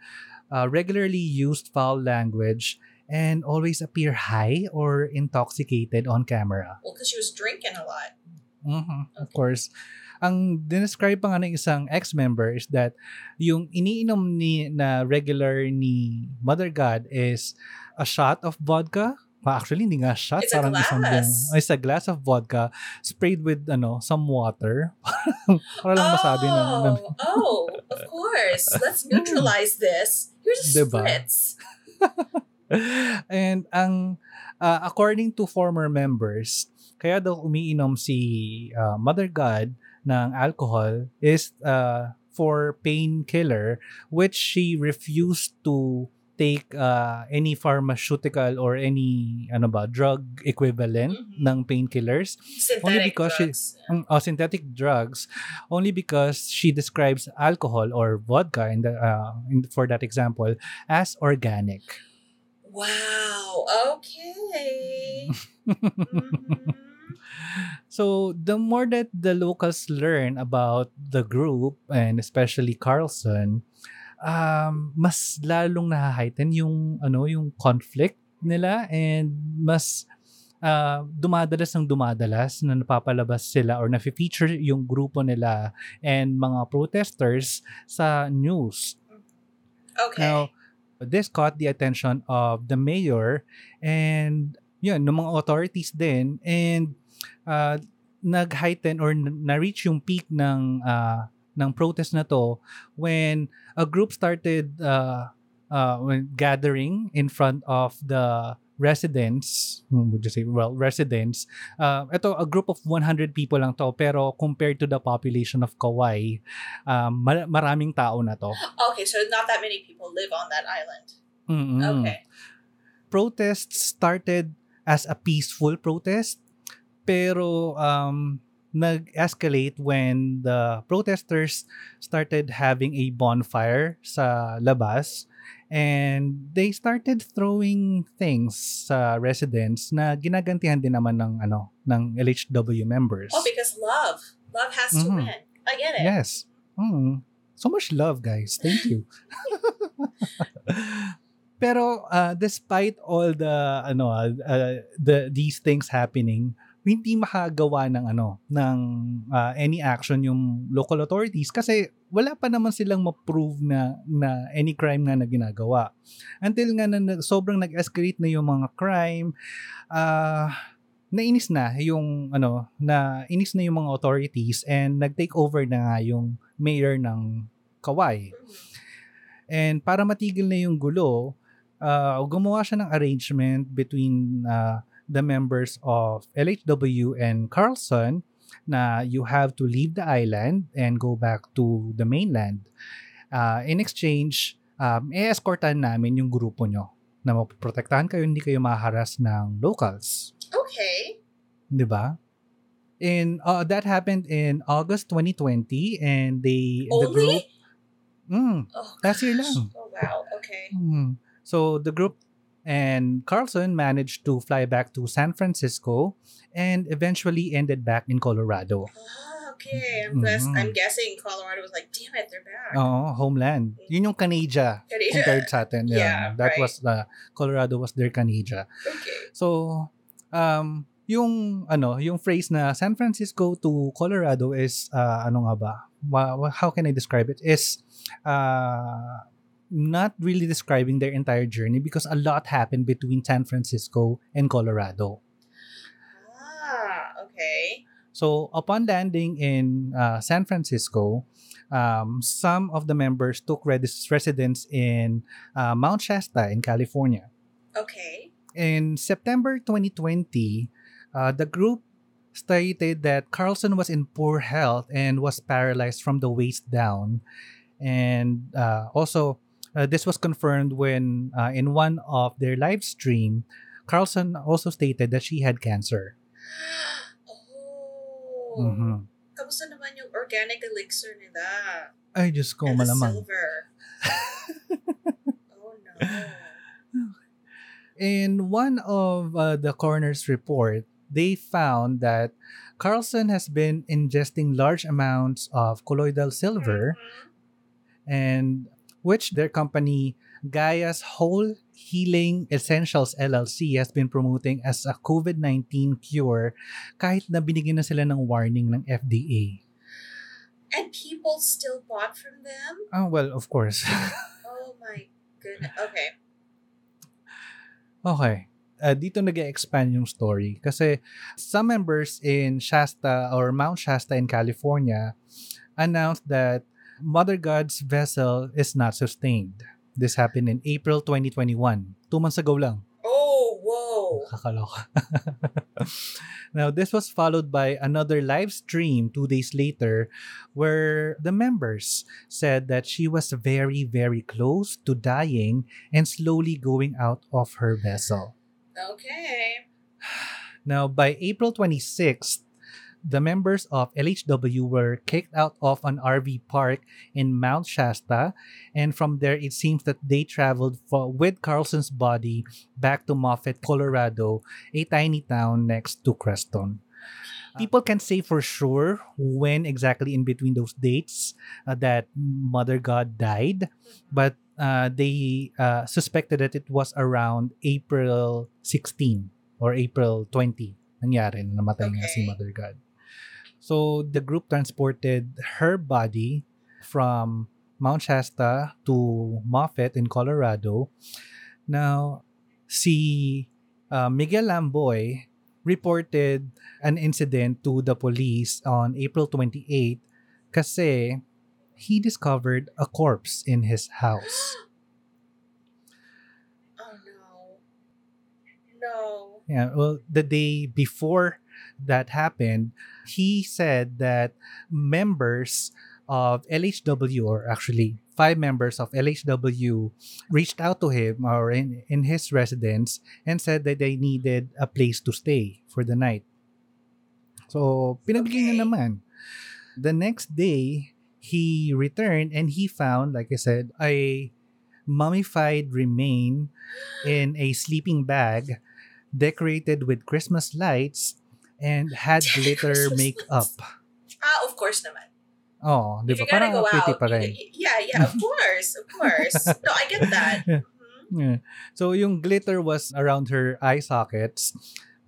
uh, regularly used foul language and always appear high or intoxicated on camera. Well, because she was drinking a lot. Mhm, Of course. Ang dinescribe pa nga ng isang ex-member is that yung iniinom ni na regular ni Mother God is a shot of vodka. Ah, Actually, hindi nga shot. It's parang isang glass. buong- It's a glass of vodka sprayed with ano some water. para lang masabi na, oh, oh, of course. Let's neutralize this. Here's a Diba? spritz. And ang uh, according to former members, kaya daw umiinom si uh, Mother God ng alcohol is uh, for painkiller which she refused to take uh, any pharmaceutical or any ano ba drug equivalent Mhm. ng painkillers only because she- drugs. um, uh, synthetic drugs only because she describes alcohol or vodka in the uh, in, for that example as organic Wow. Okay. Mhm. So the more that the locals learn about the group and especially Carlson, um, mas lalong na-heighten yung ano yung conflict nila and mas uh, dumadalas ng dumadalas na napapalabas sila or na-feature yung grupo nila and mga protesters sa news. Okay. Now, this caught the attention of the mayor and yun, ng mga authorities din and uh, nag-heighten or na-reach yung peak ng uh, ng protest na to when a group started uh, uh, when gathering in front of the residents, hmm, would you say, well, residents. Uh, ito, a group of 100 people lang to, pero compared to the population of Kauai, um, ma- maraming tao na to. okay, so not that many people live on that island. Mm-mm. Okay. Protests started as a peaceful protest pero um nag-escalate when the protesters started having a bonfire sa labas and they started throwing things sa residents na ginagantihan din naman ng ano ng LHW members. Oh, because love. Love has to Mhm. win. I get it. Yes. Mm. So much love, guys. Thank you. Pero uh, despite all the ano uh, uh, the these things happening, hindi makagawa ng ano ng uh, any action yung local authorities kasi wala pa naman silang ma-prove na na any crime nga na ginagawa. Until nga na, sobrang nag-escalate na yung mga crime, ah nainis na yung ano na inis na yung mga authorities and nag-take over na nga yung mayor ng Kauai. Mhm. And para matigil na yung gulo, uh, gumawa siya ng arrangement between uh, the members of LHW and Carlson na you have to leave the island and go back to the mainland. Uh, in exchange, um, e-escortan namin yung grupo nyo na mapoprotektahan kayo, hindi kayo maharas ng locals. Okay. Di ba? In uh, that happened in August 2020 and they the group Only? mm, Oh, Last year lang. Oh, wow. Okay. mm. So the group and Carlson managed to fly back to San Francisco and eventually ended back in Colorado. Ah, okay. I'm, guess, Mhm. I'm guessing Colorado was like, damn it, they're back. Oh, homeland. Yun yung Canada Canada. compared sa atin. Yeah, that right. was the Colorado was their Canada. Okay. So, um, yung ano, yung phrase na San Francisco to Colorado is uh, ano nga ba? How can I describe it? Is uh, not really describing their entire journey because a lot happened between San Francisco and Colorado. Ah, okay. So, upon landing in uh, San Francisco, um, some of the members took res- residence in uh, Mount Shasta in California. Okay. in September 2020, Uh, the group stated that Carlson was in poor health and was paralyzed from the waist down. And uh, also, uh, this was confirmed when uh, in one of their live stream, Carlson also stated that she had cancer. oh. Mhm. Kamusta naman yung organic elixir nila? Ay, Diyos ko, and malamang. silver. oh no. In one of uh, the coroner's report, they found that Carlson has been ingesting large amounts of colloidal silver, Mhm. and which their company Gaia's Whole Healing Essentials LLC has been promoting as a COVID-19 cure kahit na binigyan na sila ng warning ng FDA. And people still bought from them? Oh, well, of course. Oh my goodness. Okay. Okay. Uh, dito nag expand yung story kasi some members in Shasta or Mount Shasta in California announced that Mother God's vessel is not sustained. This happened in April 2021. Two months ago lang. Oh, whoa. Kakaloka. now, this was followed by another live stream two days later where the members said that she was very, very close to dying and slowly going out of her vessel. Okay. Now, by April 26th, the members of LHW were kicked out of an RV park in Mount Shasta, and from there, it seems that they traveled for, with Carlson's body back to Moffat, Colorado, a tiny town next to Crestone. People can say for sure when exactly in between those dates uh, that Mother God died, but uh, they uh, suspected that it was around April 16 or April 20 nangyari na namatay nga si Mother God. So the group transported her body from Mount Shasta to Moffat in Colorado. Now, si uh, Miguel Lamboy reported an incident to the police on April 28 kasi he discovered a corpse in his house. Oh no. No. Yeah, well, the day before that happened, he said that members of LHW, or actually five members of LHW, reached out to him or in, in his residence and said that they needed a place to stay for the night. So, pinagbigyan Okay. naman. The next day, he returned and he found, like I said, a mummified remain in a sleeping bag decorated with Christmas lights and had glitter makeup. Ah, of course naman. Oh, di ba? Parang go pretty out, pa rin. yeah, yeah, of course, of course. No, I get that. Mhm. Yeah. So, yung glitter was around her eye sockets.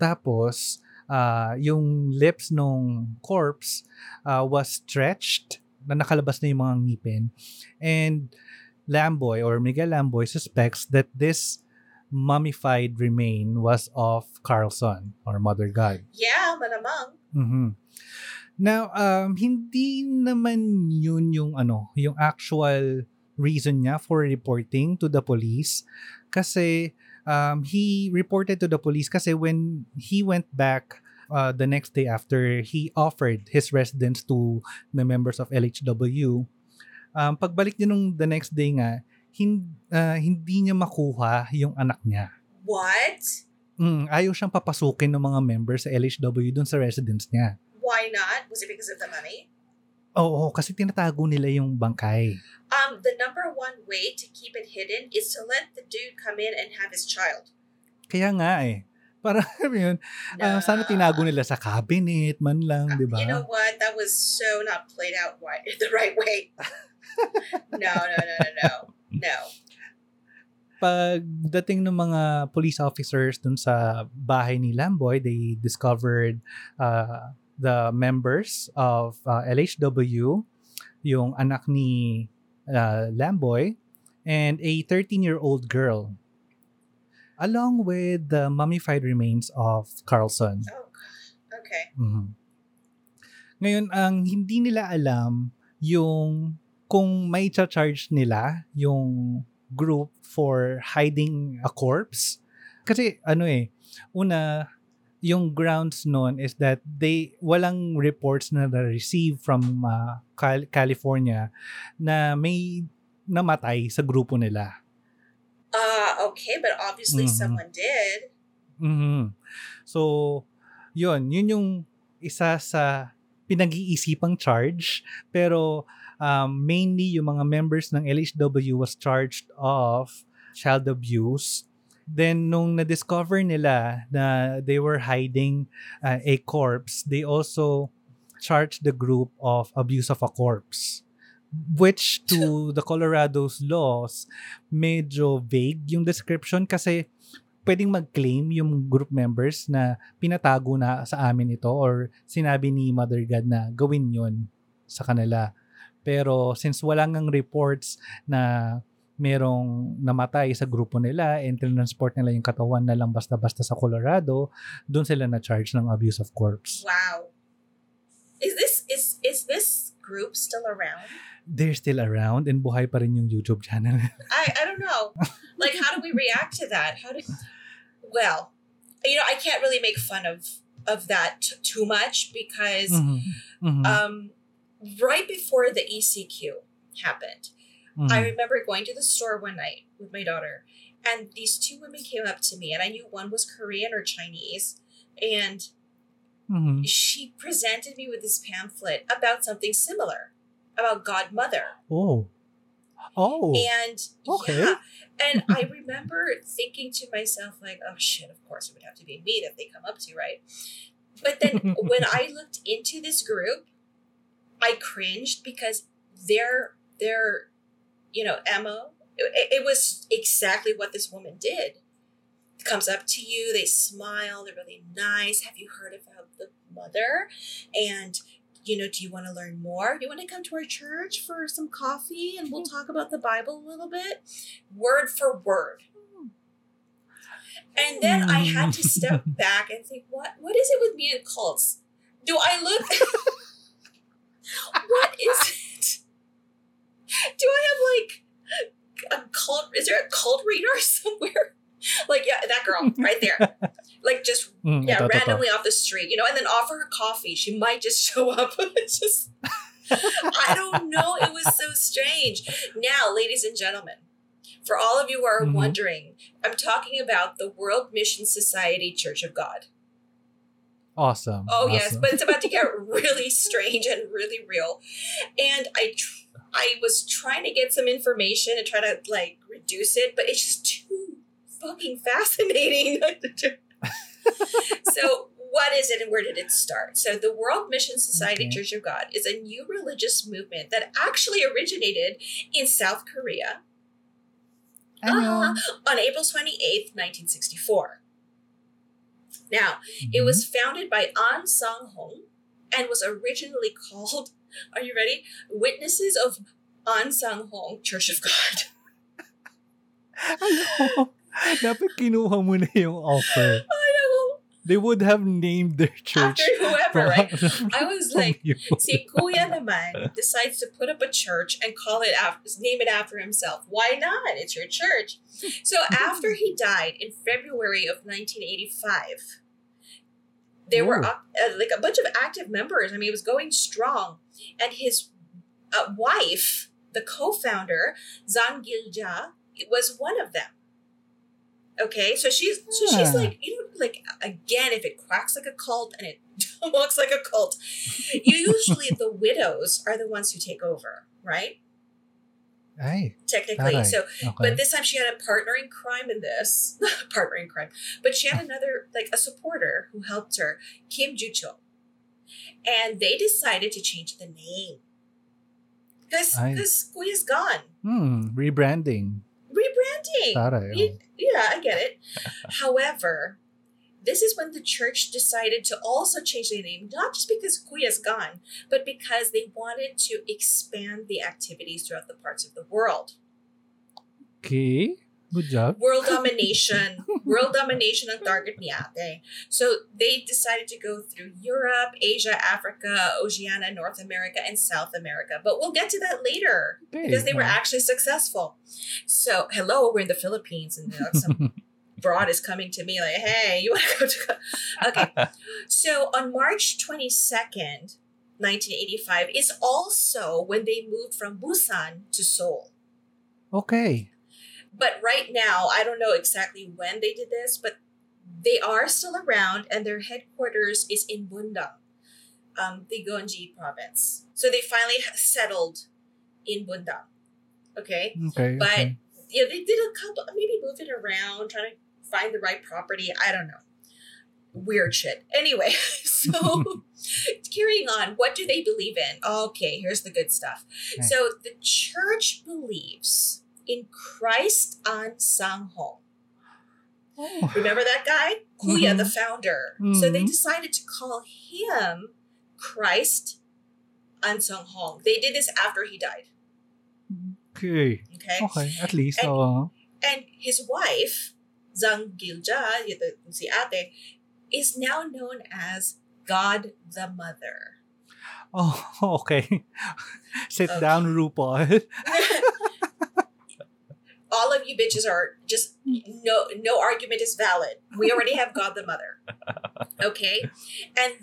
Tapos, ah, yung lips nung corpse ah, was stretched na nakalabas na yung mga ngipin. And Lamboy or Miguel Lamboy suspects that this mummified remain was of Carlson or Mother God. Yeah, malamang. Mhm. Now, um, hindi naman yun yung ano, yung actual reason niya for reporting to the police kasi um, he reported to the police kasi when he went back uh, the next day after he offered his residence to the members of LHW, um, pagbalik niya nung the next day nga, hin, uh, hindi niya makuha yung anak niya. What? Mm, ayaw siyang papasukin ng mga members sa LHW dun sa residence niya. Why not? Was it because of the money? Oo, kasi tinatago nila yung bangkay. Um, the number one way to keep it hidden is to let the dude come in and have his child. Kaya nga eh. Para alam mo yun, ah, sana tinago nila sa cabinet man lang, di ba? You know what? That was so not played out right, the right way. no, no, no, no, no. No. Pagdating ng mga police officers dun sa bahay ni Lamboy, they discovered uh, the members of uh, LHW, yung anak ni uh, Lamboy, and a 13-year-old girl, along with the mummified remains of Carlson. Oh. Okay. Mhm. Ngayon, ang hindi nila alam yung kung may charge nila yung group for hiding a corpse. Kasi ano eh, una, yung grounds nun is that they walang reports na na-receive from uh, Cal- California na may namatay sa grupo nila. Uh, okay, but obviously Mhm. someone did. Mhm. So, yun, yun yung isa sa pinag-iisipang charge pero um, mainly yung mga members ng LHW was charged of child abuse. Then nung na-discover nila na they were hiding uh, a corpse, they also charged the group of abuse of a corpse. Which to the Colorado's laws, medyo vague yung description kasi pwedeng mag-claim yung group members na pinatago na sa amin ito or sinabi ni Mother God na gawin yon sa kanila. Pero since wala ngang reports na merong namatay sa grupo nila and transport nila yung katawan na lang basta-basta sa Colorado, doon sila na-charge ng abuse of corpse. Wow. Is this is is this group still around? They're still around and buhay pa rin yung YouTube channel. I I don't know. Like how do we react to that? How do Well, you know, I can't really make fun of of that t- too much because Mhm. Mhm. um right before the ECQ happened, Mhm. I remember going to the store one night with my daughter, and these two women came up to me, and I knew one was Korean or Chinese, and Mhm. she presented me with this pamphlet about something similar about Godmother. Oh. Oh. And okay. yeah, and I remember thinking to myself, like, oh shit, of course it would have to be me that they come up to, right? But then when I looked into this group, I cringed because their their you know MO it, it was exactly what this woman did. Comes up to you, they smile, they're really nice. Have you heard about the mother? And you know, do you want to learn more? Do you want to come to our church for some coffee and we'll talk about the Bible a little bit? Word for word. And then I had to step hmm. back and think, what what is it with me and cults? Do I look what is it? Do I have like a cult is there a cult radar somewhere? Like yeah, that girl right there. Like just Mm, yeah, randomly off the street, you know, and then offer her coffee. She might just show up. it's just, I don't know. It was so strange. Now, ladies and gentlemen, for all of you who are Mhm. wondering, I'm talking about the World Mission Society Church of God. Awesome. Oh yes, but it's about to get really strange and really real. And I, tr- I was trying to get some information and try to like reduce it, but it's just too fucking fascinating. so, what is it and where did it start? So, the World Mission Society Okay. Church of God is a new religious movement that actually originated in South Korea uh, on April 28th, 1964. Now, Mm-hmm. it was founded by An Sang Hong and was originally called, are you ready? Witnesses of An Sang Hong Church of God. Ano? Dapat kinuha mo na yung offer. They would have named their church. After whoever, right? I was like, see, Kuya naman decides to put up a church and call it after, name it after himself. Why not? It's your church. So after he died in February of 1985, there were Oh. uh, like a bunch of active members. I mean, it was going strong, and his uh, wife, the co-founder, Zan Gilja, was one of them. Okay, so she's so she's Ah. like you know like again if it quacks like a cult and it looks like a cult, usually the widows are the ones who take over, right? Ay, Technically, so okay. but this time she had a partner in crime in this partner in crime, but she had another like a supporter who helped her, Kim Joo-cheol, and they decided to change the name because this Kuya's gone, hmm, rebranding. rebranding. Taray. Yeah, I get it. However, this is when the church decided to also change the name, not just because Kuya's gone, but because they wanted to expand the activities throughout the parts of the world. Okay. Good job. World domination. world domination ang target ni ate. So they decided to go through Europe, Asia, Africa, Oceania, North America, and South America. But we'll get to that later Okay. because they were actually successful. So, hello, we're in the Philippines and some broad is coming to me like, hey, you want to go to. Okay. so on March 22nd, 1985, is also when they moved from Busan to Seoul. Okay. But right now, I don't know exactly when they did this, but they are still around and their headquarters is in Bundang, um, the Gyeonggi province. So they finally settled in Bundang. Okay. Okay. But okay. yeah, they did a couple, maybe move it around, trying to find the right property. I don't know. Weird shit. Anyway, so carrying on, what do they believe in? Okay, here's the good stuff. Okay. So the church believes in Christ An Sang Hong. Oh. Remember that guy? Kuya, Mhm. the founder. So they Mhm. decided to call him Christ An Sang Hong. They did this after he died. Okay. Okay. Okay. At least. And- oo. And his wife, Zhang Gilja, si ate, is now known as God the Mother. Oh, okay. Sit Okay. down, RuPaul. All of you bitches are just no no argument is valid. We already have God the Mother. Okay? And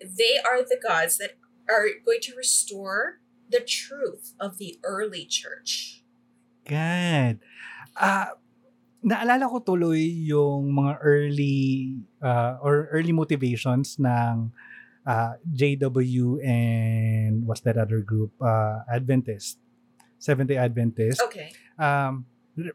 they are the gods that are going to restore the truth of the early church. God. Ah, naalala ko tuloy yung mga early uh, or early motivations ng uh, JW and what's that other group? Uh, Adventist. Seventh-day Adventist. Okay. Um,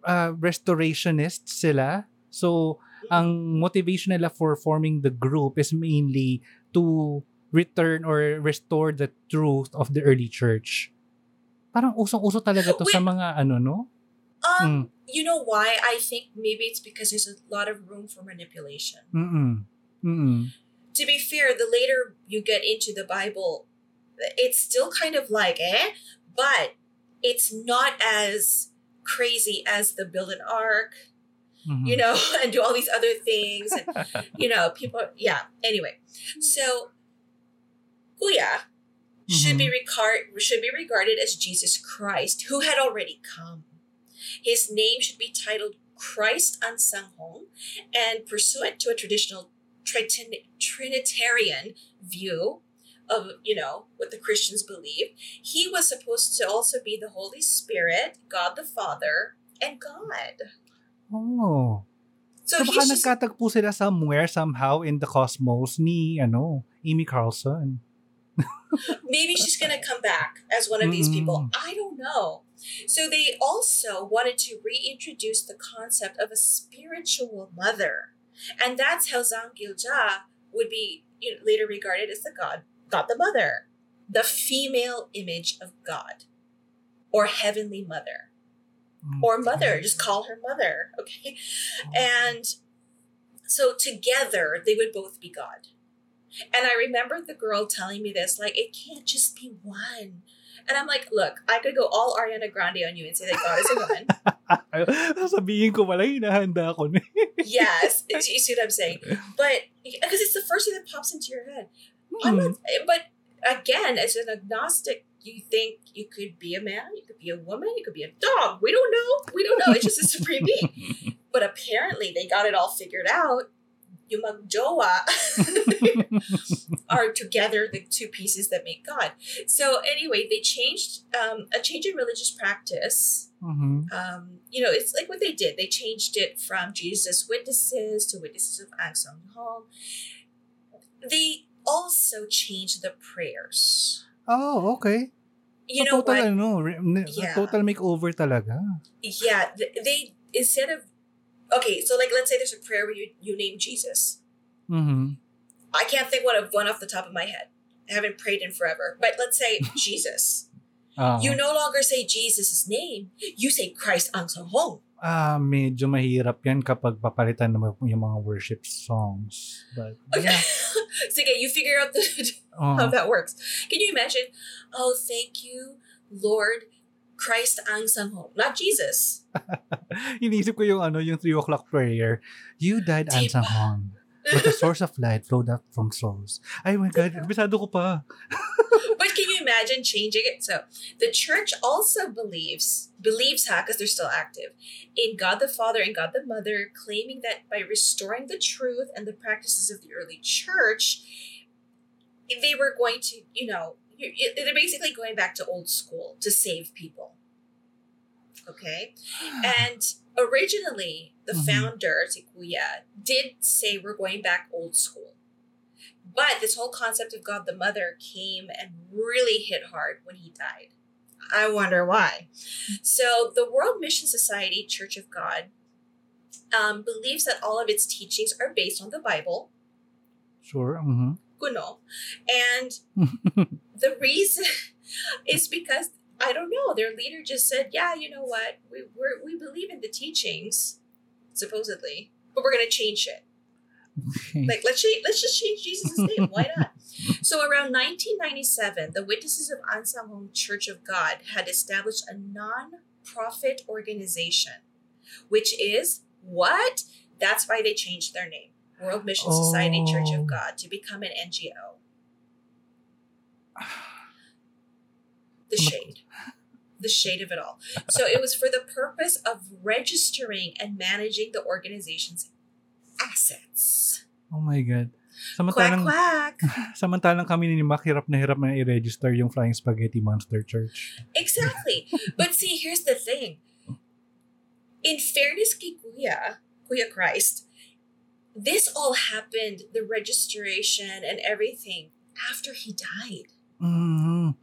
uh, restorationists sila. So, ang motivation nila for forming the group is mainly to return or restore the truth of the early church. Parang usong-uso talaga to sa Wait. mga ano, no? Um, Mm. you know why? I think maybe it's because there's a lot of room for manipulation. Mm-mm. Mm-mm. to be fair, the later you get into the Bible, it's still kind of like, eh? But it's not as crazy as the build an ark, Mhm. you know, and do all these other things. And, you know, people, yeah. Anyway, so Kuya should be regard should be regarded as Jesus Christ, who had already come. His name should be titled Christ An Sang Hong, and pursuant to a traditional Tritin- Trinitarian view of you know what the Christians believe, he was supposed to also be the Holy Spirit, God the Father, and God. Oh. So, So, baka just nagkatagpo sila somewhere, somehow, in the cosmos ni, ano, Amy Carlson. maybe she's to come back as one of these people. I don't know. So they also wanted to reintroduce the concept of a spiritual mother. And that's how Zhang Gilja would be you know, later regarded as the god, God the mother, the female image of God or heavenly mother mm, or mother, just call her mother, okay? Oh. And so together they would both be God. And I remember the girl telling me this, like, it can't just be one. And I'm like, look, I could go all Ariana Grande on you and say that God is a woman. Sabihin ko pala, hinahanda ko na. yes, you see what I'm saying? But because it's the first thing that pops into your head. Hmm. not, but again, as an agnostic, you think you could be a man, you could be a woman, you could be a dog. We don't know. We don't know. It's just a supreme being. But apparently, they got it all figured out. Yung magjowa are together the two pieces that make God. So anyway, they changed um, a change in religious practice. Mhm. Um, you know, it's like what they did. They changed it from Jesus Witnesses to Witnesses of Ang Sung Hong. They also changed the prayers. Oh, okay. You know total, what? ano, re- Yeah. total makeover talaga. Yeah, th- they instead of okay, so like let's say there's a prayer where you you name Jesus. Mhm. I can't think one of one off the top of my head. I haven't prayed in forever, but let's say Jesus. Ah, You no longer say Jesus' name. You say Christ Ang Sung Hong. ah, medyo mahirap yan kapag papalitan naman yung mga worship songs. But, Okay. yeah. Sige, you figure out the, Oh. how that works. Can you imagine? Oh, thank you, Lord Christ Ang Sung Hong. Not Jesus. Iniisip ko yung ano, yung 3 o'clock prayer. You died Diba? ansang hong. But the source of light flowed up from souls. Ay my God, bisado ko pa. But can you imagine changing it? So the church also believes believes ha because they're still active in God the Father and God the Mother, claiming that by restoring the truth and the practices of the early church, they were going to, you know, they're basically going back to old school to save people. Okay, and originally the Mhm. founder Tikuya did say we're going back old school. But this whole concept of God the Mother came and really hit hard when he died. I wonder why. So, the World Mission Society Church of God um, believes that all of its teachings are based on the Bible, Sure. mhm. kuno, and the reason is because I don't know. Their leader just said, "Yeah, you know what? We we're, we believe in the teachings, supposedly, but we're going to change it." Okay. Like let's change, let's just change Jesus' name. Why not? So around 1997, the Witnesses of An Sang Hong Church of God had established a non-profit organization, which is what? That's why they changed their name, World Mission Society Church Oh. of God, to become an NGO. The shade. The shade of it all. So it was for the purpose of registering and managing the organization's assets. oh my God. Quack, Samantalang, quack. samantalang kami ni Mac, hirap na hirap na i-register yung Flying Spaghetti Monster Church. Exactly. but see, here's the thing. In fairness kay Kuya, Kuya Christ, this all happened, the registration and everything, after he died. Mhm.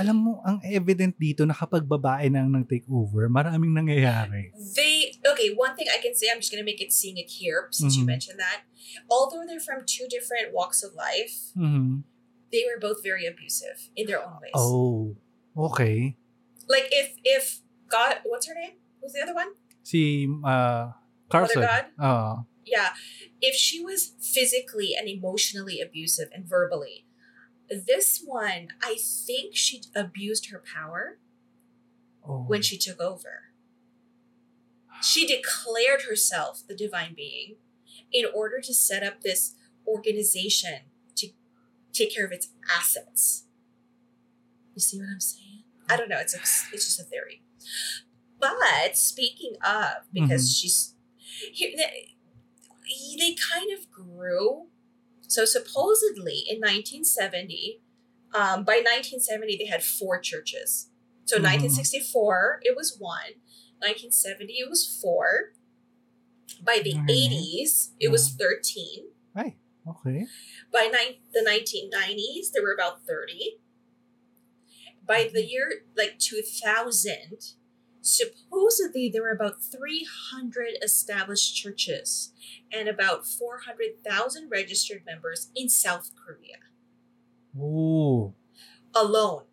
Alam mo, ang evident dito na kapag babae na ang nag-take over, maraming nangyayari. They, okay, one thing I can say, I'm just to make it seeing it here, since you Mhm. mentioned that. Although they're from two different walks of life, Mhm. they were both very abusive in their own ways. Oh, okay. Like if, if God, what's her name? Who's the other one? Si uh, Carson. God? Ah, yeah, if she was physically and emotionally abusive and verbally, this one, I think she abused her power oh. when she took over. She declared herself the divine being in order to set up this organization to take care of its assets. You see what I'm saying? I don't know. It's a, it's just a theory. But speaking of, because mm-hmm. she's here, they, they kind of grew. So supposedly in 1970, um, by 1970 they had four churches. So Mhm. 1964 it was one, 1970 it was four. By the Okay. 80s it was 13. Right. okay. By ni- the 1990s there were about 30. By the year like 2000, supposedly there were about 300 established churches and about 400,000 registered members in South Korea Oh. alone.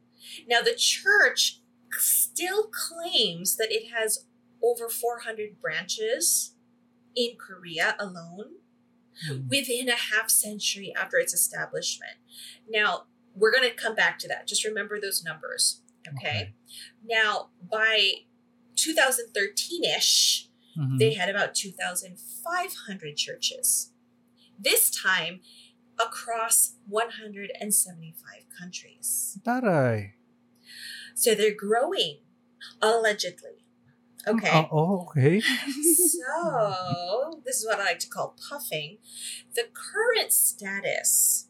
Now, the church still claims that it has over 400 branches in Korea alone hmm. within a half century after its establishment. Now, we're going to come back to that. Just remember those numbers. Okay. Now, by 2013 ish, Mhm. they had about 2,500 churches. This time across 175 countries. Taray. So they're growing, allegedly. Okay. Ah, oh, okay. so this is what I like to call puffing. The current status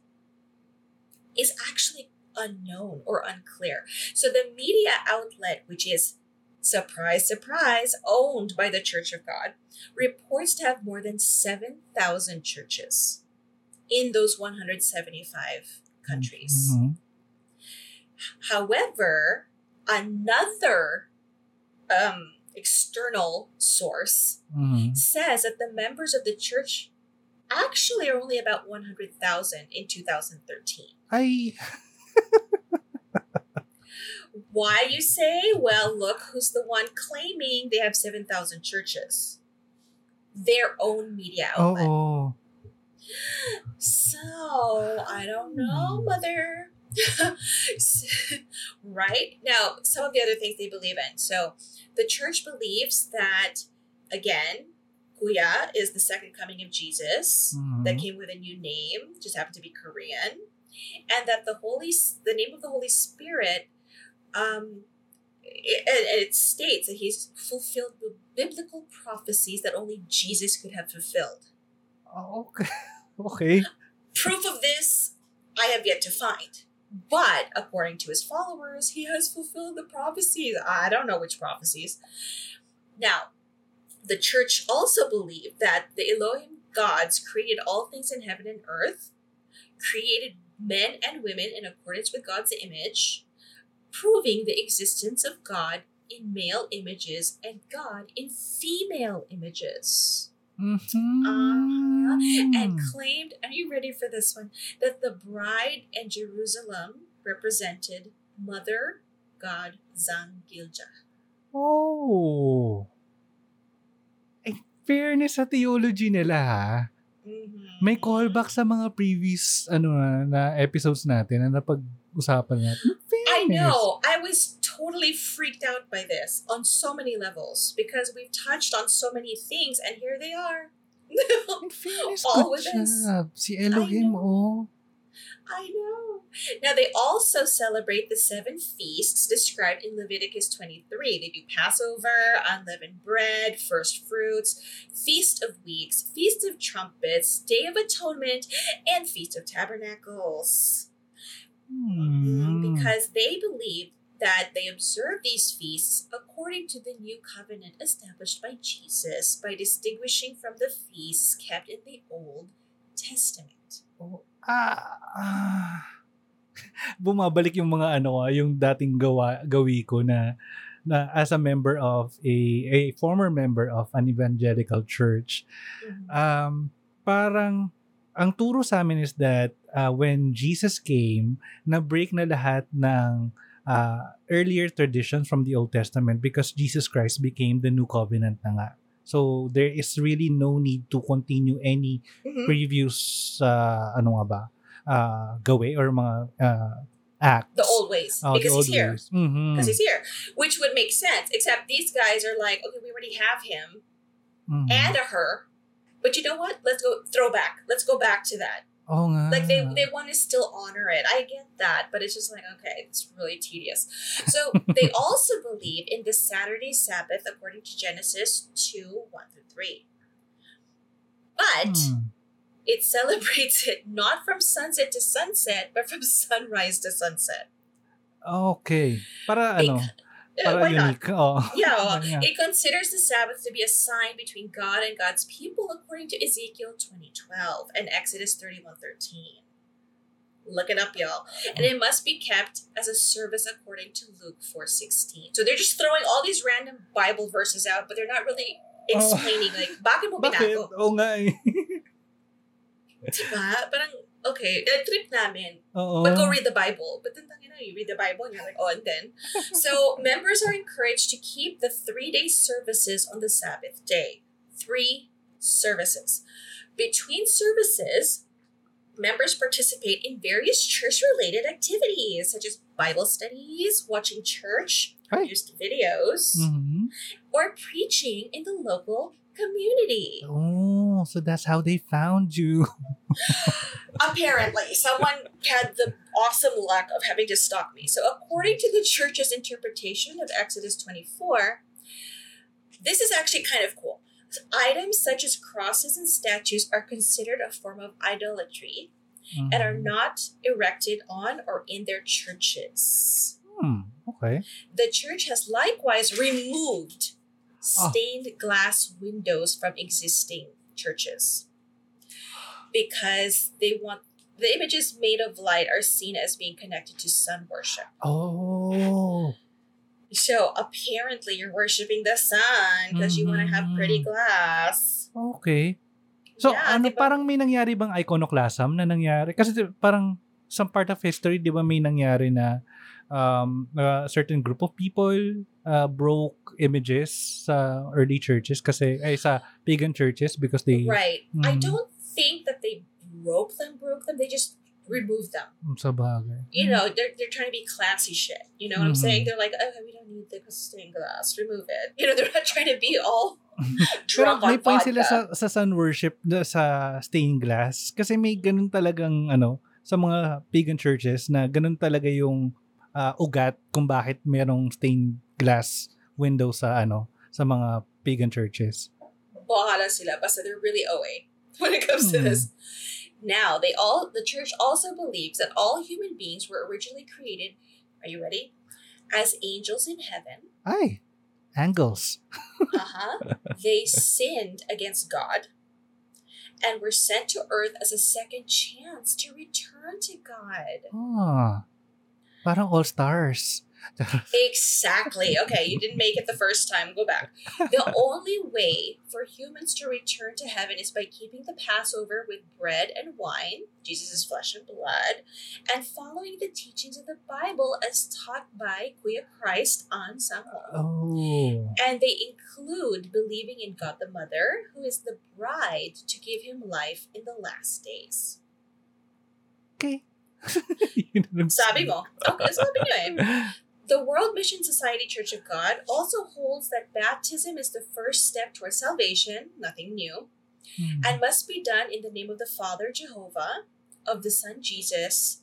is actually unknown or unclear. So the media outlet, which is surprise, surprise, owned by the Church of God, reports to have more than 7,000 churches in those 175 countries. Mhm. However, another um, external source Mhm. says that the members of the church actually are only about 100,000 in 2013. Ay, Why, you say? Well, look who's the one claiming they have 7,000 churches. Their own media outlet. So, I don't know, Hmm. mother. right? Now, some of the other things they believe in. So, the church believes that, again, Kuya is the second coming of Jesus Mhm. that came with a new name, just happened to be Korean. and that the Holy, the name of the Holy Spirit, um, it, it states that he's fulfilled the biblical prophecies that only Jesus could have fulfilled. Oh, okay. okay. Proof of this, I have yet to find. But according to his followers, he has fulfilled the prophecies. I don't know which prophecies. Now, the church also believed that the Elohim gods created all things in heaven and earth, created men and women in accordance with God's image, proving the existence of God in male images and God in female images. Mhm. Uh-huh. And claimed, are you ready for this one? That the bride and Jerusalem represented Mother God Zangilja. Oh. In fairness sa theology nila ha, Mhm. may callback sa mga previous ano na, na episodes natin na napag-usapan natin. I know. I was totally freaked out by this on so many levels because we've touched on so many things, and here they are. In fairness, All with job. Si Elohim, oh. I know. Now, they also celebrate the seven feasts described in Leviticus 23. They do Passover, unleavened bread, first fruits, Feast of Weeks, Feast of Trumpets, Day of Atonement, and Feast of Tabernacles. Hmm. Because they believe that they observe these feasts according to the new covenant established by Jesus by distinguishing from the feasts kept in the Old Testament. Ah, ah. bumabalik yung mga ano ah, yung dating gawa gawi ko na na as a member of a a former member of an evangelical church um parang ang turo sa amin is that uh, when Jesus came na break na lahat ng uh, earlier traditions from the Old Testament because Jesus Christ became the new covenant na nga so there is really no need to continue any Mhm. previous uh, ano nga ba uh, gawe or mga uh, acts The old ways. Oh, because old he's here. Mhm. because he's here, which would make sense. Except these guys are like, okay, we already have him Mhm. and a her, but you know what? Let's go throw back. Let's go back to that. Oo nga. Like they they want to still honor it. I get that, but it's just like okay, it's really tedious. So they also believe in the Saturday Sabbath according to Genesis two one through three, but Hmm. it celebrates it not from sunset to sunset, but from sunrise to sunset. Okay. Para ano? Uh, Para why not? Oh. Yeah, Yeah. it considers the Sabbath to be a sign between God and God's people according to Ezekiel 2012 and Exodus 31:13. Look it up, y'all. And it must be kept as a service according to Luke 4:16. So they're just throwing all these random Bible verses out, but they're not really explaining like bakit mo Bakit? binago? Oo nga eh. Diba? Parang okay, uh, trip namin. Oo. But go read the Bible. But then you know, you read the Bible and you're like, oh, and then. So members are encouraged to keep the three day services on the Sabbath day. Three services. Between services, members participate in various church related activities such as Bible studies, watching church-produced videos, Mhm. or preaching in the local community. Oh, so that's how they found you. Apparently, someone had the awesome luck of having to stalk me. So, according to the church's interpretation of Exodus 24, this is actually kind of cool. Items such as crosses and statues are considered a form of idolatry and are Mhm. not erected on or in their churches. Hmm. Okay. The church has likewise removed. Stained glass windows from existing churches because they want the images made of light are seen as being connected to sun worship. Oh. So apparently you're worshiping the sun because you want to have pretty Mhm. glass. Okay. So, Yeah, ano, di ba? parang may nangyari bang iconoclasm na nangyari? Kasi di- parang some part of history, di ba may nangyari na um, a certain group of people uh, broke images sa early churches kasi, ay sa pagan churches because they, Right. I Mhm. don't think that they broke them, broke them. They just removed them. sa bagay. You know, they're, they're trying to be classy shit. You know what I'm Mhm. saying? They're like, oh, we don't need the stained glass. Remove it. You know, they're not trying to be all Pero drunk on may point vodka. sila sa, sa sun worship, sa stained glass. Kasi may ganun talagang, ano, sa mga pagan churches na ganun talaga yung ah, ugat kung bakit merong stained glass window sa ano sa mga pagan churches. bahala sila. Basta they're really OA when it comes to Hmm. this. Now, they all the church also believes that all human beings were originally created, are you ready? As angels in heaven. Ay, angles. Uh-huh. they sinned against God and were sent to earth as a second chance to return to God. Ah, parang all stars. Exactly. Okay, you didn't make it the first time. Go back. The only way for humans to return to heaven is by keeping the Passover with bread and wine, Jesus' flesh and blood, and following the teachings of the Bible as taught by Kuya Christ An Sang Hong. Oh. And they include believing in God the Mother, who is the bride to give him life in the last days. Okay. Sabi mo. Okay, sabi niyo eh. The World Mission Society Church of God also holds that baptism is the first step towards salvation, nothing new, Hmm. and must be done in the name of the Father Jehovah, of the Son Jesus,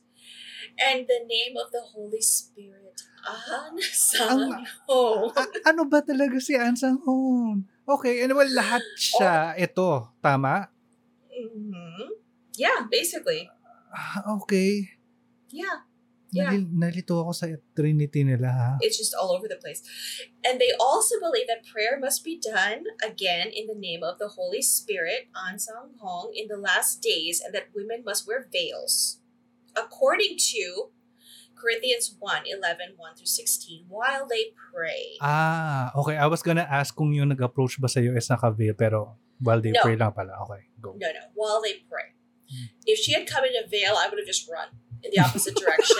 and the name of the Holy Spirit. An Sang Hong. A- ano ba talaga si An Sang Hong? Okay, and well, lahat siya ito. Tama? hmm Yeah, basically. Ah, Okay. Yeah, Yeah. Nali- nalito ako sa Trinity nila ha. it's just all over the place. And they also believe that prayer must be done again in the name of the Holy Spirit, An Sang Hong, in the last days, and that women must wear veils. According to Corinthians 1 11, 1 through 16, while they pray. Ah, okay. I was gonna ask kung yung nag-approach ba sa'yo is naka-veil, pero while they No. pray lang pala. Okay, go. No, no, while they pray. If she had come in a veil, I would have just run in the opposite direction.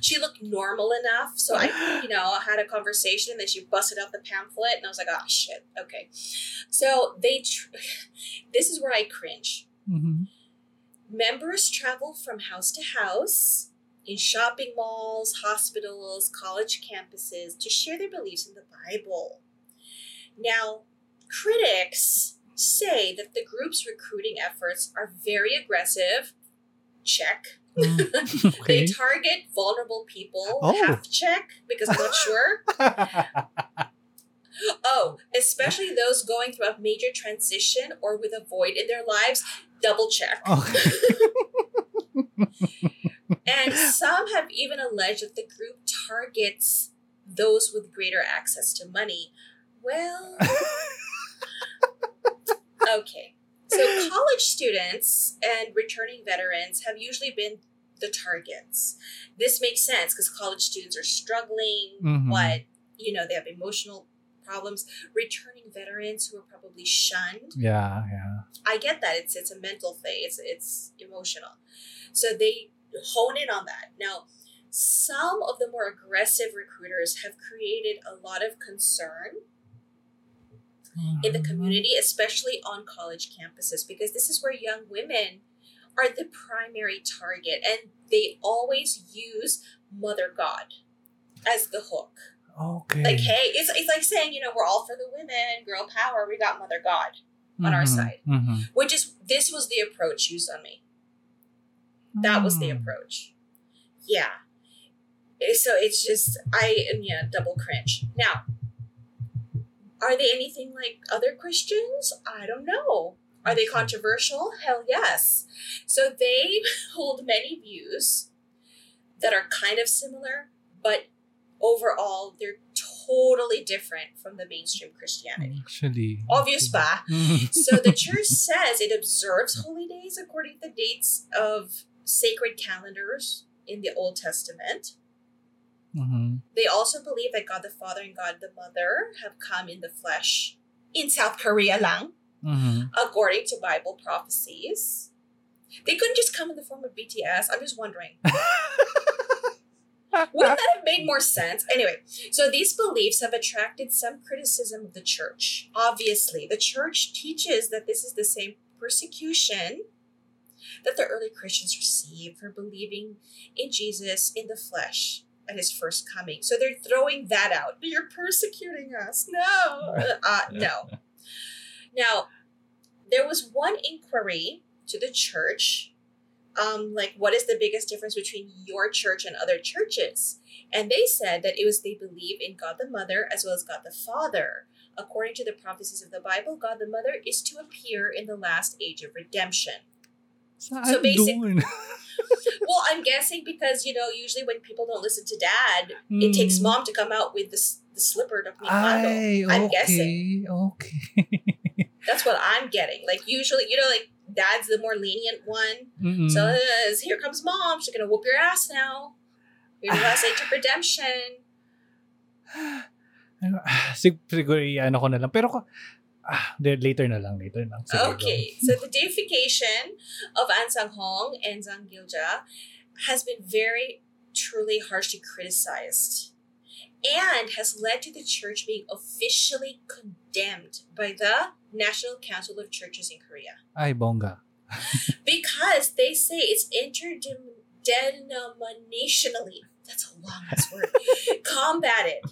she looked normal enough, so I, you know, had a conversation, and then she busted out the pamphlet, and I was like, oh shit, okay. So they, tr- this is where I cringe. Mhm. Members travel from house to house in shopping malls, hospitals, college campuses to share their beliefs in the Bible. Now, critics say that the group's recruiting efforts are very aggressive. Check. Mm, They target vulnerable people. Oh. Half check because I'm not sure. Oh, especially those going through a major transition or with a void in their lives. Double check. okay. And some have even alleged that the group targets those with greater access to money. Well, okay. So college students and returning veterans have usually been the targets. This makes sense because college students are struggling, Mhm. what you know, they have emotional problems. Returning veterans who are probably shunned Yeah, yeah. I get that. It's it's a mental thing. It's it's emotional. So they hone in on that. Now, some of the more aggressive recruiters have created a lot of concern in the community, especially on college campuses, because this is where young women are the primary target and they always use Mother God as the hook. Okay. Like, hey, it's, it's like saying, you know, we're all for the women, girl power, we got Mother God. on our Mhm, side. mhm. Which is this was the approach used on me. That was the Hmm. approach. Yeah. Eh, So it's just I am yeah, double cringe. Now, are they anything like other Christians? I don't know. Are they hmm. controversial? Hell yes. So they hold many views that are kind of similar, but overall they're totally different from the mainstream Christianity. Actually. Obvious ba? So the church says it observes holy days according to the dates of sacred calendars in the Old Testament. Mhm. They also believe that God the Father and God the Mother have come in the flesh in South Korea lang, Mhm. according to Bible prophecies. They couldn't just come in the form of BTS. I'm just wondering. Wouldn't that have made more sense? Anyway, so these beliefs have attracted some criticism of the church. Obviously, the church teaches that this is the same persecution that the early Christians received for believing in Jesus in the flesh at his first coming. So they're throwing that out. You're persecuting us. No. Uh, no. Now, there was one inquiry to the church um, like, what is the biggest difference between your church and other churches? And they said that it was they believe in God the Mother as well as God the Father. According to the prophecies of the Bible, God the Mother is to appear in the last age of redemption. Saan So basic- doon? Well, I'm guessing because, you know, usually when people don't listen to dad, it takes Mm. mom to come out with the, the slipper of Mikado. Ay, I'm okay. guessing. Okay. That's what I'm getting. Like, usually, you know, like, dad's the more lenient one. Mm-mm. So uh, here comes mom. She's gonna whoop your ass now. You're the last age of redemption. Sig- siguro ano ko na lang. Pero ko, ah, later na lang, later na. Sige. Okay, so the deification of An Sang Hong and Zhang Gilja has been very truly harshly criticized and has led to the church being officially condemned by the National Council of Churches in Korea Ay, bongga. because they say it's interdenominationally that's a long ass word combated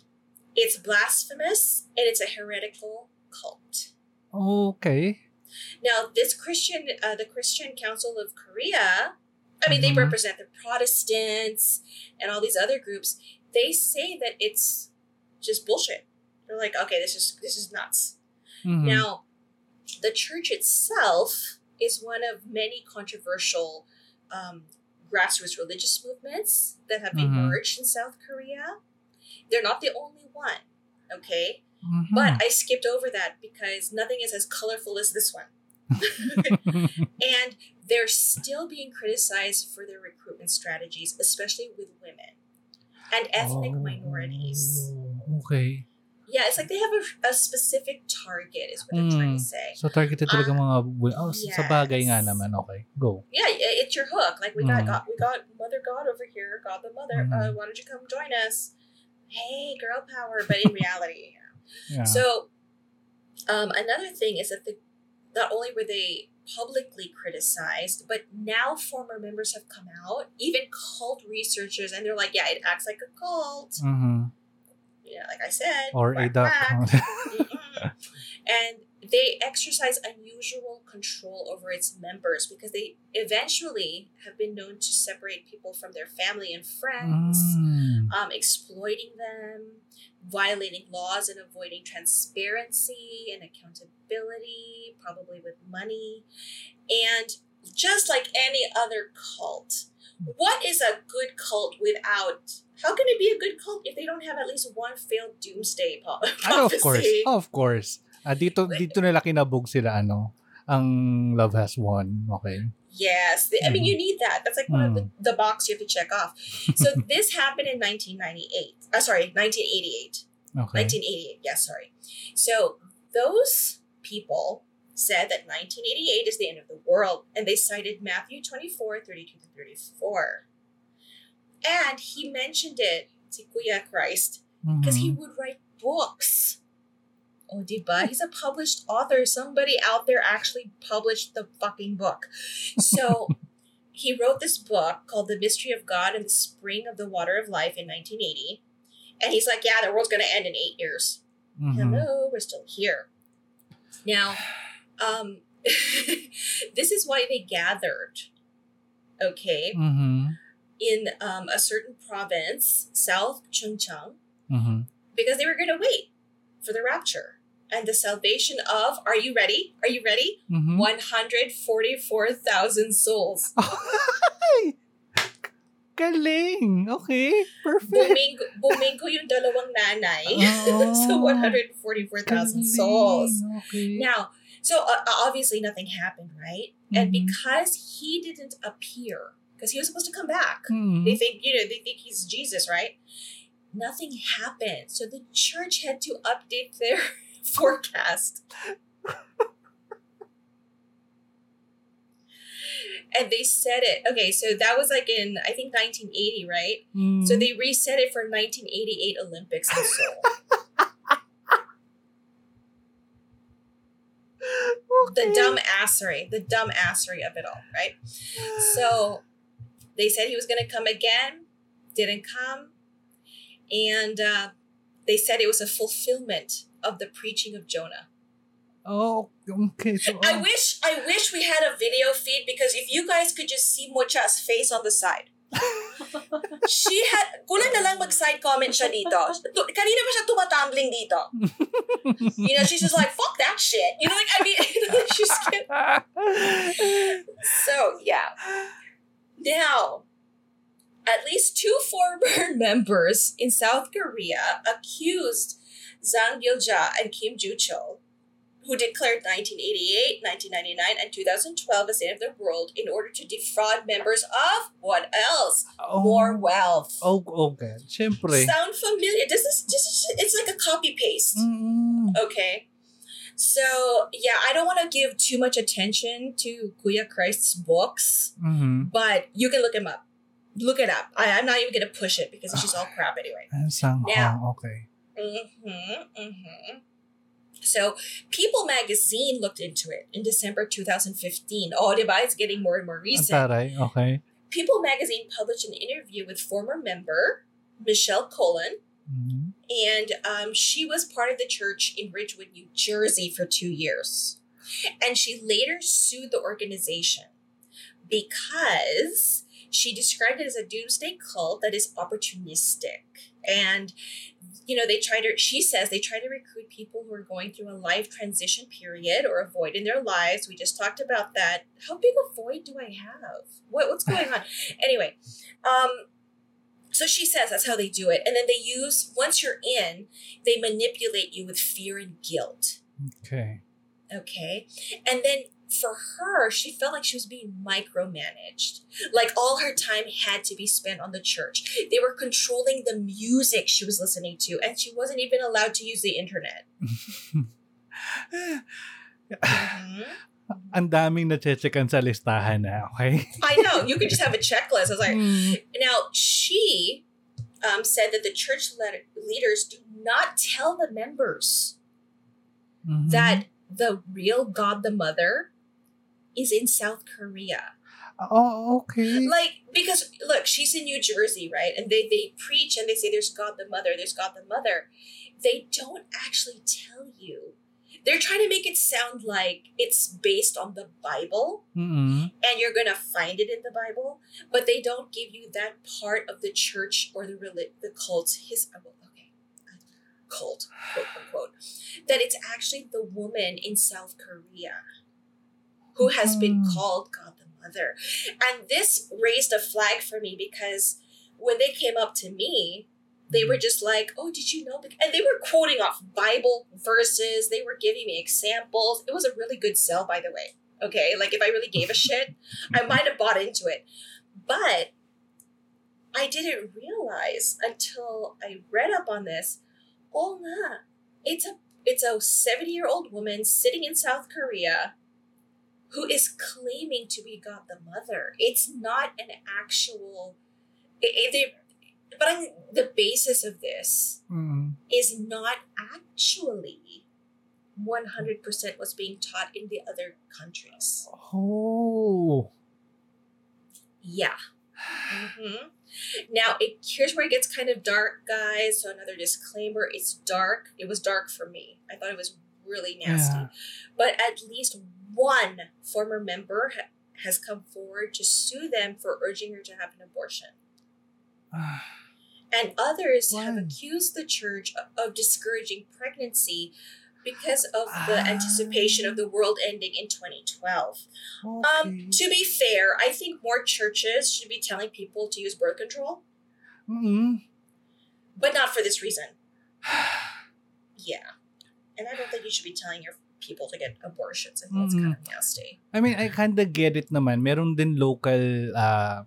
it's blasphemous and it's a heretical cult Okay. now this christian uh, the christian council of korea i mean Mhm. they represent the protestants and all these other groups they say that it's just bullshit they're like okay this is this is nuts Mhm. now, the church itself is one of many controversial um, grassroots religious movements that have Mhm. emerged in South Korea. They're not the only one, okay? Mhm. But I skipped over that because nothing is as colorful as this one. And they're still being criticized for their recruitment strategies, especially with women and ethnic Oh, minorities. Okay. Yeah, it's like they have a, a specific target, is what they're trying to Mm. say. So targeted talaga mga bu- oh, sa bagay nga yes. naman. Okay. Go. yeah, it's your hook. Like we got, Mm. God, we got Mother God over here, God the Mother. Uh, Mhm. why don't you come join us? Hey, girl power! But in reality, Yeah. so um, another thing is that the not only were they publicly criticized, but now former members have come out, even cult researchers, and they're like, yeah, it acts like a cult. Mhm. Yeah, like I said, Or a quack, duck. and they exercise unusual control over its members because they eventually have been known to separate people from their family and friends, Mm. um, exploiting them, violating laws and avoiding transparency and accountability, probably with money. And just like any other cult, what is a good cult without? How can it be a good cult if they don't have at least one failed doomsday po- of prophecy? course. Of course. Ah, dito dito nila kinabog sila ano, ang Love Has Won. Okay. Yes, I mean you need that. That's like one of the, Mm. the box you have to check off. So this happened in 1998. Uh, sorry, 1988. Okay. 1988. Yes, sorry. So those people said that 1988 is the end of the world, and they cited Matthew 24, 32 to 34. And he mentioned it to Kuya Christ because he Mhm. would write books. Oh, diba? He's a published author. Somebody out there actually published the fucking book. So he wrote this book called The Mystery of God and the Spring of the Water of Life in 1980. And he's like, yeah, the world's going to end in eight years. Mhm. Hello, we're still here. Now, um, this is why they gathered, okay, Mhm. in um, a certain province, South Chungcheong, Mhm. because they were going to wait for the rapture and the salvation of, are you ready? Are you ready? Mhm. 144,000 souls. Galing! Okay. Perfect. Bumingo, bumingo yung dalawang nanay. Oh, so 144,000 souls. Okay. Now, so uh, obviously nothing happened, right? And Mhm. because he didn't appear, because he was supposed to come back, Mhm. they think, you know, they think he's Jesus, right? Nothing happened. So the church had to update their forecast. and they said it. Okay, so that was like in, I think, 1980, right? Mhm. So they reset it for 1988 Olympics in Seoul. the dumb assery, the dumb assery of it all, right? So they said he was going to come again, didn't come. And uh, they said it was a fulfillment of the preaching of Jonah. Oh, okay. So, I oh. wish I wish we had a video feed because if you guys could just see Mutya's face on the side. she had, kulang na lang mag-side comment siya dito. Kanina pa siya tumatumbling dito. You know, she's just like, fuck that shit. You know, like, I mean, she's So, yeah. Now, at least two former members in South Korea accused Zhang Gilja and Kim Joo-cheol, who declared 1988, 1999, and 2012 as the end of the world in order to defraud members of what else? oh, More wealth. Oh, okay. Siyempre. Sound familiar? This is this is it's like a copy paste. Mm-mm. Okay. So yeah, I don't want to give too much attention to Kuya Christ's books, Mhm. but you can look him up. Look it up. I, I'm not even gonna push it because it's just all crap anyway. Sanghua, Now. okay. Mm-hmm. Mm-hmm. So People magazine looked into it in December 2015. Oh, diba? It's getting more and more recent. taray, okay. People magazine published an interview with former member Michelle Colon, Mhm. and um, she was part of the church in Ridgewood, New Jersey for two years. And she later sued the organization because she described it as a doomsday cult that is opportunistic. And, you know, they try to, she says they try to recruit people who are going through a life transition period or a void in their lives. We just talked about that. How big a void do I have? What, what's going on? anyway, um, so she says that's how they do it. And then they use, once you're in, they manipulate you with fear and guilt. Okay. Okay. And then for her, she felt like she was being micromanaged. Like all her time had to be spent on the church. They were controlling the music she was listening to, and she wasn't even allowed to use the internet. Mhm. Ang daming na-checkan sa listahan na, okay? I know. You could just have a checklist. I was like, Mm. now she um, said that the church le- leaders do not tell the members Mhm. that the real God the Mother is in South Korea. Oh, okay. Like because look, she's in New Jersey, right? And they they preach and they say there's God the Mother, there's God the Mother. They don't actually tell you. They're trying to make it sound like it's based on the Bible Mm-mm. and you're going to find it in the Bible, but they don't give you that part of the church or the reli- the cult his uh, okay. cult, quote unquote, that it's actually the woman in South Korea who has been Mhm. called God the Mother. And this raised a flag for me because when they came up to me, they were just like, "Oh, did you know?" And they were quoting off Bible verses. They were giving me examples. It was a really good sell, by the way. Okay, like if I really gave a shit, I might have bought into it. But I didn't realize until I read up on this. Oh, nga, it's a it's a seventy year old woman sitting in South Korea who is claiming to be God the Mother. It's not an actual. It, it, but I'm, the basis of this Mm. is not actually 100% what's being taught in the other countries. Oh. Yeah. hmm Now, it, here's where it gets kind of dark, guys. So, another disclaimer it's dark. It was dark for me. I thought it was really nasty. Yeah. But at least one former member ha- has come forward to sue them for urging her to have an abortion. And others have accused the church of, of discouraging pregnancy because of the Ah. anticipation of the world ending in 2012. Okay. Um, to be fair, I think more churches should be telling people to use birth control, Mm-mm. but not for this reason. Yeah. And I don't think you should be telling your people to get abortions. I think it's kind of nasty. I mean, I kinda get it naman. Meron din local, uh,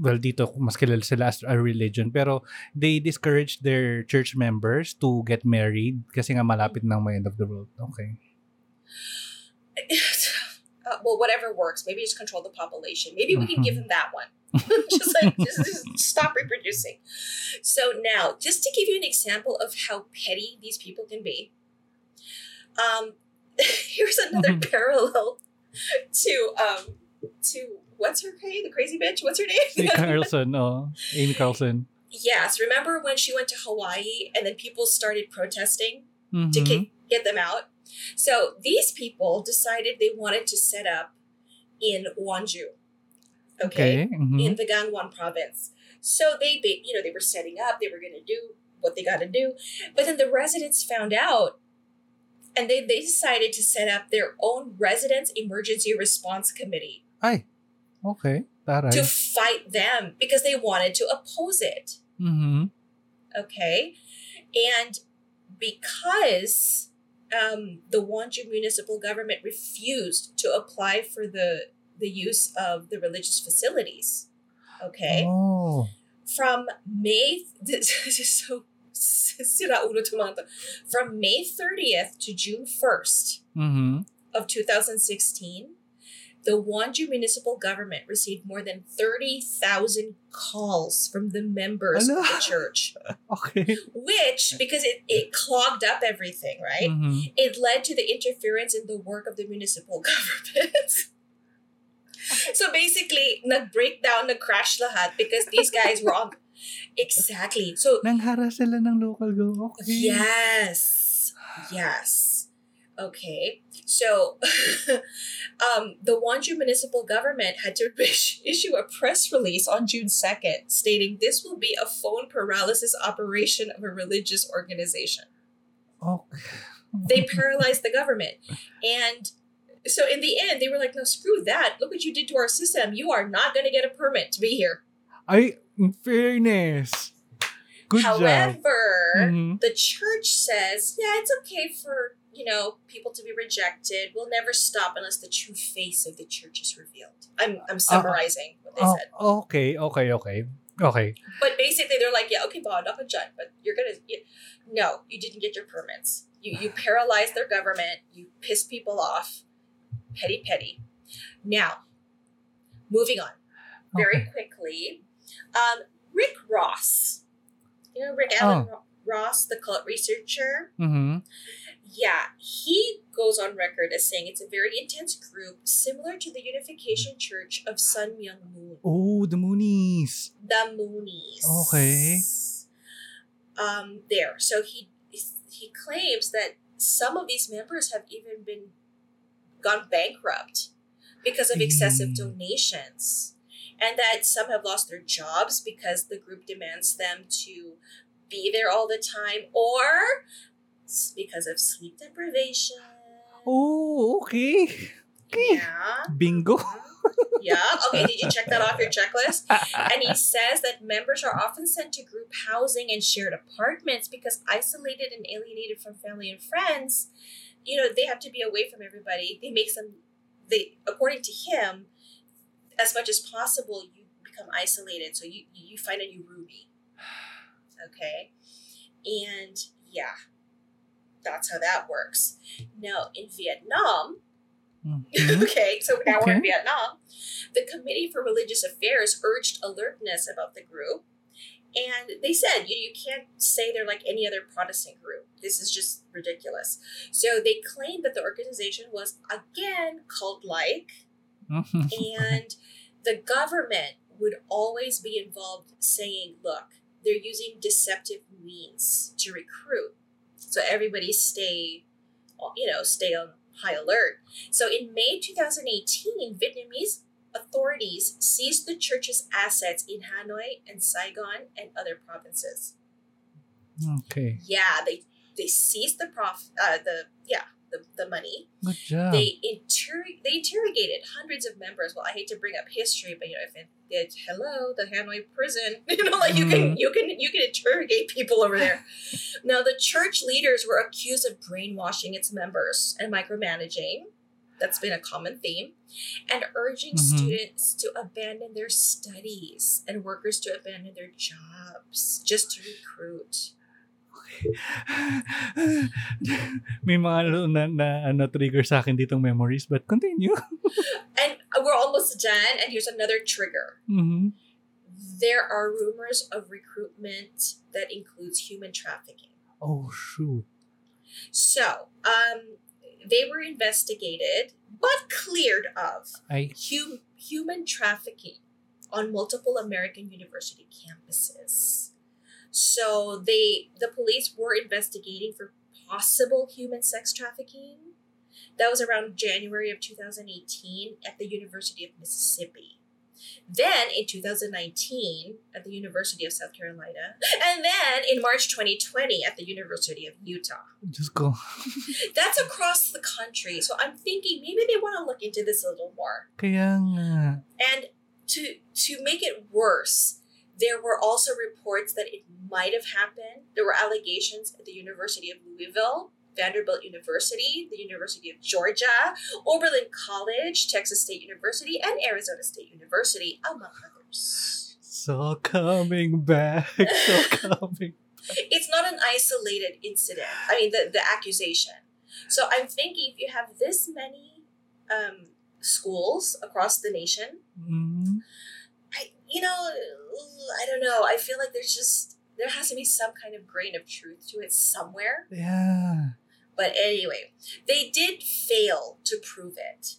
well, dito, mas kilala sila as a religion, pero they discourage their church members to get married kasi nga malapit ng may end of the world. Okay. uh, well, whatever works. Maybe just control the population. Maybe we can Mhm. give them that one. just like just, just stop reproducing. So now, just to give you an example of how petty these people can be, um, here's another Mhm. parallel to um to what's her name? The crazy bitch. What's her name? Carlson, oh. Amy Carlson. yes. Remember when she went to Hawaii and then people started protesting? to Mhm. get, get them out. So these people decided they wanted to set up in Wonju. Okay. Okay. mhm. In the Gangwon province. So they, you know, they were setting up, they were gonna do what they gotta do. But then the residents found out and they, they decided to set up their own residents emergency response committee Ay. Okay. Taray. to fight them because they wanted to oppose it. Mhm. okay and because um, the Wonju municipal government refused to apply for the the use of the religious facilities okay Oh. from may this is so sira ulo to mga to. from may 30th to june 1st Mhm. of 2016 the Wonju municipal government received more than 30,000 calls from the members of the church Okay. which because it, it clogged up everything right Mhm. it led to the interference in the work of the municipal government so basically nag-break down nag-crash lahat because these guys were on exactly so Nanghara sila ng local go. Okay. yes yes okay so um, the Wonju municipal government had to issue a press release on June 2nd stating this will be a phone paralysis operation of a religious organization Okay. they paralyzed the government. And so in the end, they were like, no, screw that. Look what you did to our system. You are not going to get a permit to be here. Ay, in fairness. Good job. However, Mhm. the church says, yeah, it's okay for, you know, people to be rejected. We'll never stop unless the true face of the church is revealed. I'm, I'm uh, uh, summarizing what they Oh, said. okay, okay, okay. Okay. But basically, they're like, yeah, okay, Bob, not a judge, but you're going to, no, you didn't get your permits. You, you paralyzed their government. You pissed people off. Petty, petty. Now, moving on very Okay. quickly. Um, Rick Ross. You know Rick Allen Ro- Ross, the cult researcher? Mhm. Yeah, he goes on record as saying it's a very intense group similar to the Unification Church of Sun Myung Moon. Oh, the Moonies. the Moonies. Okay. Um, there. So he he claims that some of these members have even been gone bankrupt because of excessive Mm. donations, and that some have lost their jobs because the group demands them to be there all the time, or because of sleep deprivation. Oh, okay. Okay. Yeah. Bingo. Mm-hmm. Yeah. Okay. Did you check that off your checklist? And he says that members are often sent to group housing and shared apartments because isolated and alienated from family and friends, you know, they have to be away from everybody. They make them they according to him, as much as possible you become isolated. So you you find a new roomie. Okay. And yeah. That's how that works. Now in Vietnam, Mhm. okay, so now we're in Vietnam. The Committee for Religious Affairs urged alertness about the group. And they said, you, you can't say they're like any other Protestant group. This is just ridiculous. So they claimed that the organization was, again, cult like. And the government would always be involved saying, look, they're using deceptive means to recruit. So everybody stay, you know, stay on high alert. So in May 2018, Vietnamese authorities seized the church's assets in Hanoi and Saigon and other provinces. Okay. Yeah, they they seized the prof uh, the yeah the, the money Good job. they inter- they interrogated hundreds of members. Well, I hate to bring up history, but you know, if it, it hello, the Hanoi prison, you know, like you can you can you can interrogate people over there. now, the church leaders were accused of brainwashing its members and micromanaging. That's been a common theme, and urging Mhm. students to abandon their studies and workers to abandon their jobs just to recruit. May mga na, na ano, trigger sa akin ditong memories, but continue. And we're almost done. And here's another trigger. Mhm. there are rumors of recruitment that includes human trafficking. Oh, shoot. So, um, they were investigated but cleared of Ay, hum- human trafficking on multiple American university campuses. So they, the police were investigating for possible human sex trafficking. That was around January of 2018 at the University of Mississippi. Then in 2019 at the University of South Carolina. And then in March 2020 at the University of Utah. Just go. That's across the country. So I'm thinking maybe they want to look into this a little more. Kaya nga. And to to make it worse, there were also reports that it might have happened. There were allegations at the University of Louisville, Vanderbilt University, the University of Georgia, Oberlin College, Texas State University, and Arizona State University, among others. So coming back. So coming. It's not an isolated incident. I mean, the, the accusation. So I'm thinking if you have this many um, schools across the nation, Mm. I, you know, I don't know. I feel like there's just there has to be some kind of grain of truth to it somewhere. Yeah. But anyway, they did fail to prove it.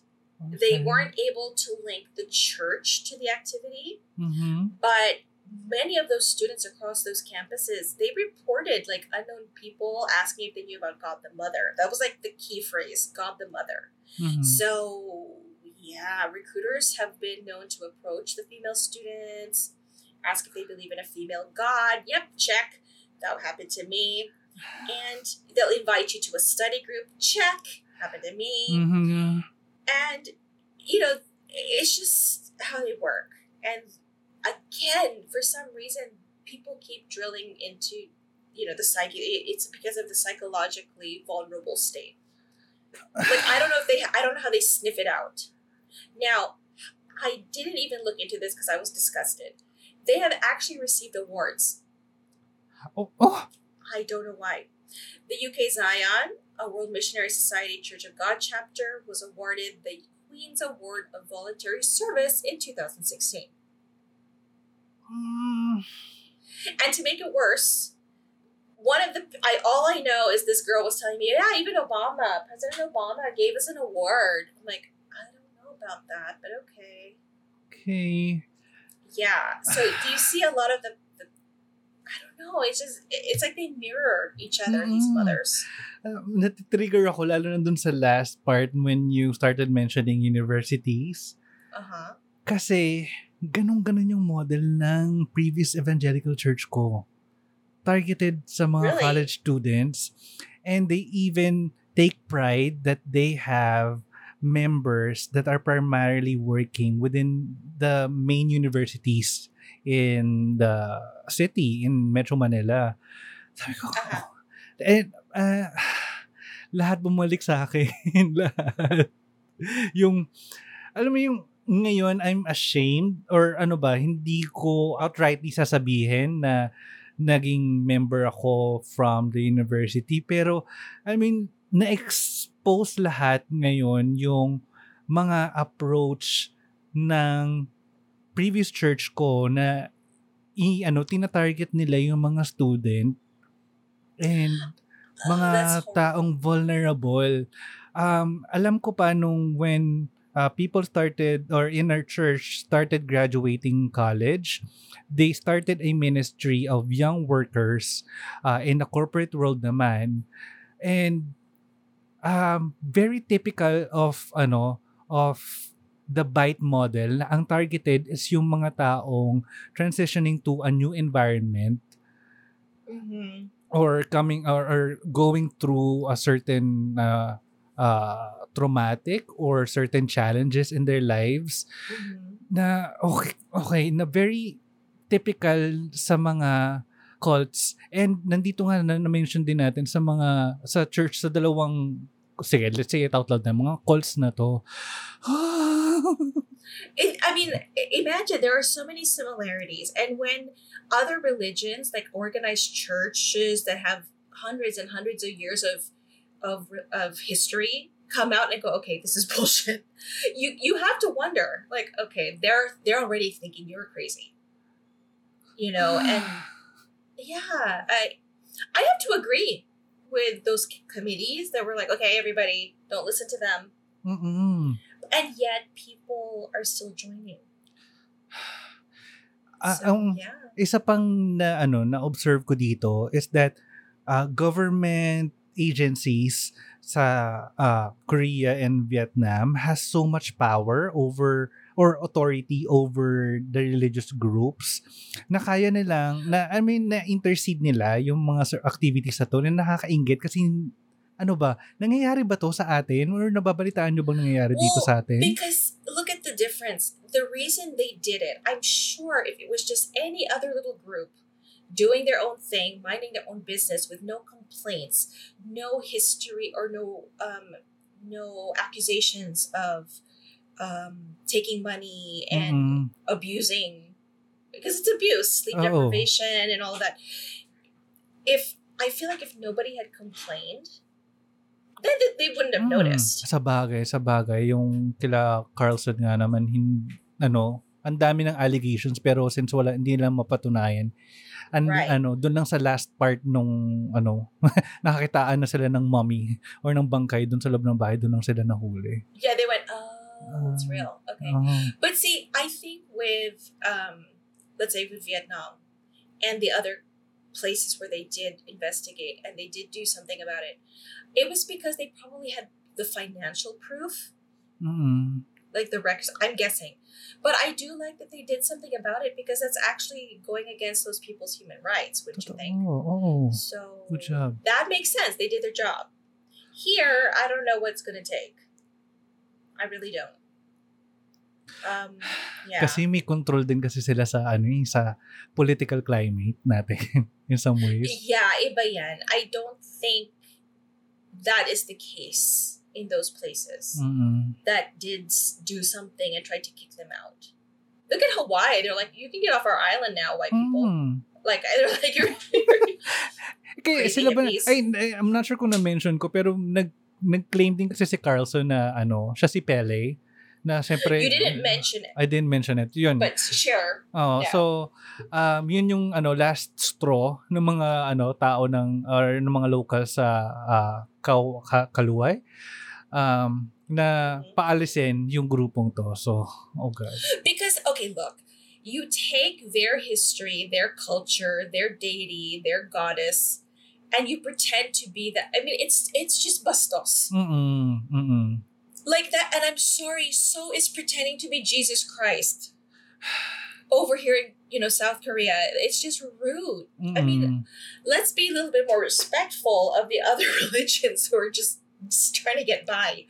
They weren't able to link the church to the activity, Mhm. but many of those students across those campuses, they reported like unknown people asking if they knew about God the Mother. That was like the key phrase, God the Mother. Mhm. So, yeah, recruiters have been known to approach the female students, ask if they believe in a female god. Yep, check. That happened to me. And they'll invite you to a study group. Check. Happened to me. Mhm. And, you know, it's just how they work. And again, for some reason, people keep drilling into, you know, the psyche. It's because of the psychologically vulnerable state. Like, I don't know if they, I don't know how they sniff it out. Now, I didn't even look into this because I was disgusted. They have actually received awards. Oh, oh. I don't know why. The UK Zion, a World Missionary Society Church of God chapter, was awarded the Queen's Award of Voluntary Service in 2016. Mm. And to make it worse, one of the I all I know is this girl was telling me, yeah, even Obama, President Obama gave us an award. I'm like, I don't know about that, but okay. Okay. Yeah. So do you see a lot of the, the I don't know. It's just it's like they mirror each other. These Mm-mm. mothers. Uh, natitrigger ako lalo na dun sa last part when you started mentioning universities. Uh huh. Kasi, ganun-ganun yung model ng previous evangelical church ko. Targeted sa mga Really? college students. And they even take pride that they have members that are primarily working within the main universities in the city, in Metro Manila. Sabi ko, Aha. and, ah, lahat bumalik sa akin. lahat. Yung, alam mo yung, ngayon, I'm ashamed or ano ba, hindi ko outrightly sasabihin na naging member ako from the university. Pero, I mean, na-expose lahat ngayon yung mga approach ng previous church ko na i ano tina-target nila yung mga student and Oh, mga taong vulnerable. Um, alam ko pa nung when uh, people started or in our church started graduating college, they started a ministry of young workers uh, in the corporate world naman. And um, very typical of ano of the bite model na ang targeted is yung mga taong transitioning to a new environment Mm-hmm. or coming or, or going through a certain uh, uh, traumatic or certain challenges in their lives Mm-hmm. na okay, okay na very typical sa mga cults and nandito nga na, na-mention din natin sa mga sa church sa dalawang sige let's say it out loud na mga cults na to It, I mean, imagine there are so many similarities. And when other religions, like organized churches that have hundreds and hundreds of years of of of history, come out and go, okay, this is bullshit. You you have to wonder, like, okay, they're they're already thinking you're crazy. You know, and yeah, I I have to agree with those committees that were like, okay, everybody, don't listen to them. Mm-mm. And yet people are still joining. So, ang- yeah. isa pang na ano na observe ko dito is that uh, government agencies sa uh, Korea and Vietnam has so much power over or authority over the religious groups na kaya nilang na I mean na intercede nila yung mga activities na to na nakakaingit kasi ano ba nangyayari ba to sa atin or nababalitaan nyo bang nangyayari dito Well, sa atin Because look at the difference. The reason they did it, I'm sure if it was just any other little group doing their own thing, minding their own business with no complaints, no history or no um no accusations of um taking money and Mm-mm. abusing because it's abuse, sleep Oh. deprivation and all that. If I feel like if nobody had complained, then they- they wouldn't have Mm, noticed. Sa bagay, sa bagay. Yung kila Carlson nga naman, hin, ano, ang dami ng allegations pero since wala, hindi lang mapatunayan. And Right. ano, doon lang sa last part nung, ano, nakakitaan na sila ng mummy or ng bangkay doon sa loob ng bahay, doon lang sila nahuli. Yeah, they went, oh, it's Ah, real. Okay. Ah, But see, I think with, um, let's say with Vietnam and the other places where they did investigate and they did do something about it, it was because they probably had the financial proof, mm, like the records, I'm guessing. But I do like that they did something about it because that's actually going against those people's human rights, wouldn't you think? Oo, oo. So Good job. that makes sense. They did their job. Here, I don't know what's going to take. I really don't. Um, yeah. Kasi may control din kasi sila sa ano eh, sa political climate natin in some ways. Yeah, iba yan. I don't think that is the case in those places Mm-mm. that did do something and tried to kick them out. Look at Hawaii. They're like, you can get off our island now, white people. Mm. Like, they're like, you're, Kaya Crazy sila ba, ay, I'm not sure kung na-mention ko, pero nag, nag-claim din kasi si Carlson na ano, siya si Pele, na syempre, you didn't mention it, I didn't mention it. Yun. but sure. Oo, yeah. so um yun yung ano last straw ng mga ano tao ng or ng mga local sa ah, Kau- Ka- Kaluway um na paalisin yung grupong to. So, oh god. Because, okay, look, you take their history, their culture, their deity, their goddess, and you pretend to be that. I mean, it's it's just bastos. Mm. Mm. like that and i'm sorry so is pretending to be jesus christ over here in you know south korea it's just rude I mean, let's be a little bit more respectful of the other religions who are just, just trying to get by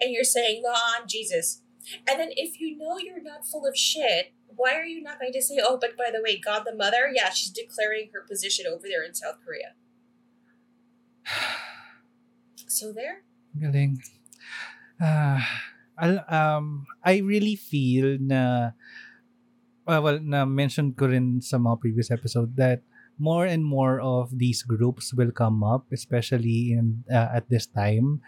and you're saying no i'm jesus and then if you know you're not full of shit why are you not going to say oh but by the way god the mother yeah she's declaring her position over there in south korea so there Galing. Ah, al- um, I really feel na, uh, well, na mention ko rin sa mga previous episode that more and more of these groups will come up, especially in uh, at this time,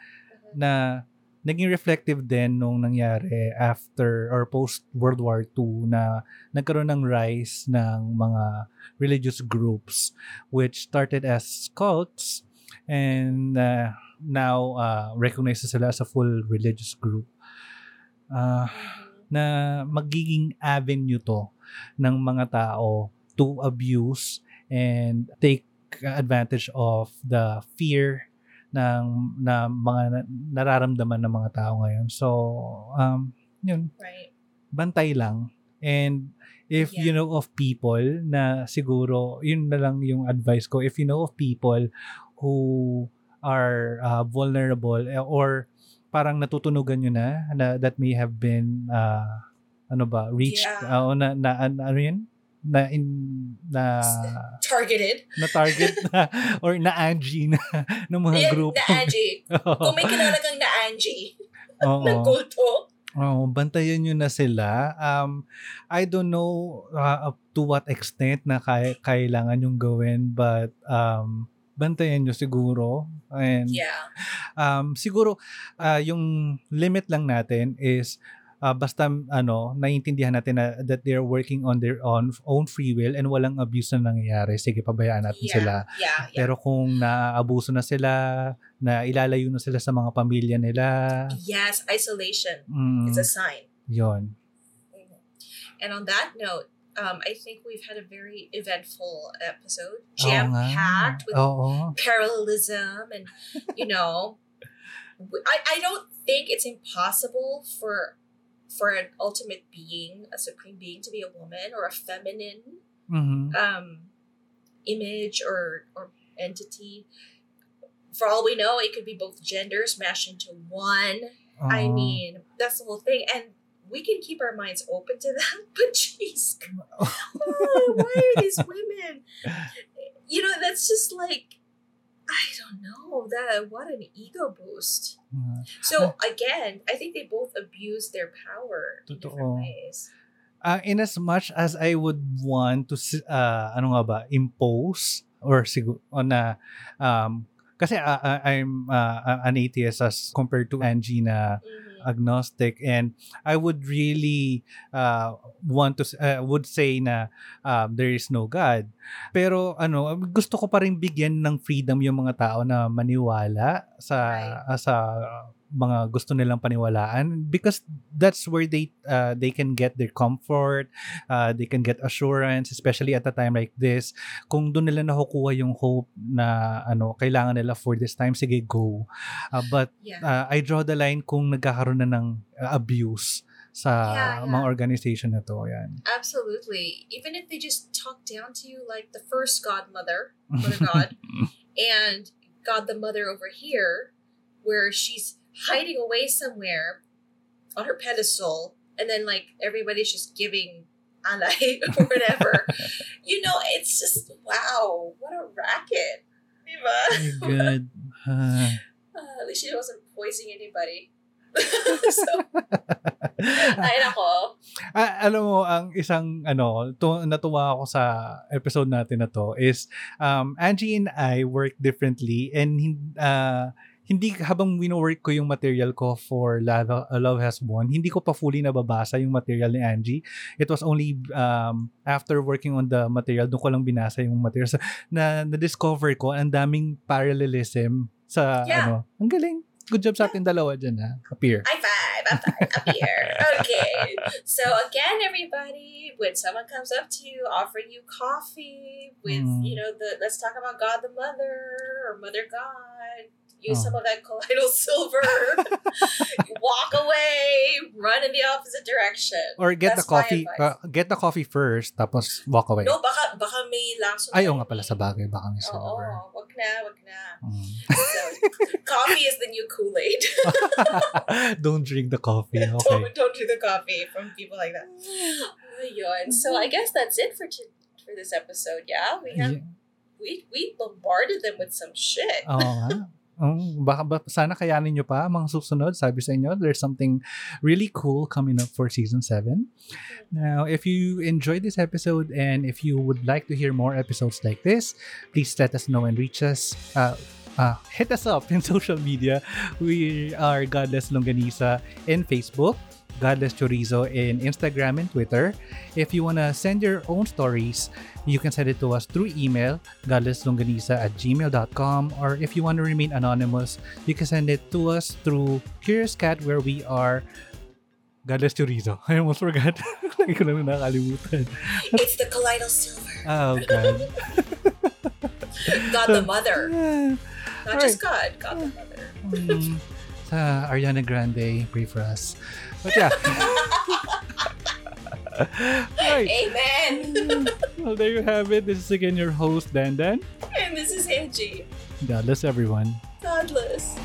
na naging reflective din nung nangyari after or post World War II na nagkaroon ng rise ng mga religious groups which started as cults and uh, now uh, recognized na sila as a full religious group. Uh, na magiging avenue to ng mga tao to abuse and take advantage of the fear ng na mga na- nararamdaman ng mga tao ngayon. So, um, yun, right bantay lang. And if you Yeah. know of people na siguro, yun na lang yung advice ko. If you know of people who are uh, vulnerable eh, or parang natutunugan nyo na, na that may have been uh, ano ba, reached, Yeah. uh, na, na, an- ano yun? Na, in, na, targeted na target na, or na Angie na, ng mga Yan, grupo. na Angie kung may kilala kang na Angie Oo. na kulto Oh, bantayan nyo na sila. Um, I don't know uh, up to what extent na kaya, kailangan yung gawin but um, bantayan nyo siguro. And yeah um, siguro uh, yung limit lang natin is uh, basta ano, naiintindihan natin na that they're working on their own own free will and walang abuse na nangyayari. Sige, pabayaan natin yeah sila. yeah yeah Pero kung naaabuso na sila, na ilalayo na sila sa mga pamilya nila, yes isolation mm, is a sign yon. And on that note, Um, I think we've had a very eventful episode, jam packed with Oo. parallelism and you know I, I don't think it's impossible for for an ultimate being a supreme being to be a woman or a feminine Mhm. um image or or entity. For all we know it could be both genders mashed into one. I mean that's the whole thing. And we can keep our minds open to that but jeez why, why are these women? You know that's just like i don't know that what an ego boost. Mhm. so again i think they both abuse their power in different ways. Uh, in as much as I would want to uh, ano nga ba impose or siguro na um kasi uh, I'm uh, an atheist as compared to Angie na Mhm. Agnostic and I would really uh, want to uh, would say na um, there is no God. Pero ano, gusto ko pa rin bigyan ng freedom yung mga tao na maniwala sa Right. uh, sa mga gusto nilang paniwalaan because that's where they uh, they can get their comfort, uh, they can get assurance especially at a time like this. Kung doon nila nakukuha yung hope na ano kailangan nila for this time, sige go. Uh, but yeah uh, I draw the line kung nagkakaroon na ng uh, abuse sa Yeah, yeah. mga organization na to. Yan. Absolutely. Even if they just talk down to you like the first godmother, Mother God, and God the Mother over here, where she's hiding away somewhere on her pedestal, and then like everybody's just giving alay or whatever. you know, it's just wow, what a racket. Diba? Ah. Uh, at least she wasn't poisoning anybody. so, ay nako. Ah, alam mo, ang isang, ano, to, natuwa ako sa episode natin na to is, um, Angie and I work differently and uh, hindi habang wino-work ko yung material ko for Love, Love Has Won, hindi ko pa fully nababasa yung material ni Angie. It was only um, after working on the material, doon ko lang binasa yung material. So, na, na-discover ko, ang daming parallelism sa, Yeah. ano, ang galing. Good job sa ating dalawa dyan, ha? Appear. High five, high five, here. Okay. So again, everybody, when someone comes up to you offering you coffee with, Mm. you know, the let's talk about God the Mother or Mother God, use Oh. some of that colloidal silver, walk away, run in the opposite direction. Or get That's the coffee, uh, get the coffee first, tapos walk away. no, baka, baka may laso. Ay, nga pala sa bagay, baka may Oo, silver. wag na, wag na. Mm. So, coffee is the new Kool-Aid. Don't drink the coffee, okay. don't, don't do the coffee from people like that. Ayun. So I guess that's it for t- for this episode. Yeah, we have Yeah. we we bombarded them with some shit. Oo nga. Um, baka ba, sana kayanin nyo pa mga susunod. Sabi sa inyo, there's something really cool coming up for season 7. Now, if you enjoyed this episode and if you would like to hear more episodes like this, please let us know and reach us. Uh, uh, hit us up in social media. We are Godless Longanisa in Facebook, Godless Chorizo in Instagram and Twitter. If you want to send your own stories, you can send it to us through email, godlesslongganisa at gmail.com. Or if you want to remain anonymous, you can send it to us through Curious Cat, where we are Godless Chorizo. I almost forgot. Lagi ko lang nakalimutan. It's the colloidal silver. Oh, God. God the Mother, Yeah. not just God. God the Mother. Mm, sa Ariana Grande, pray for us. But yeah. right. Amen. Well, there you have it. This is again your host, Dan Dan. and this is Angie. Godless, everyone. Godless.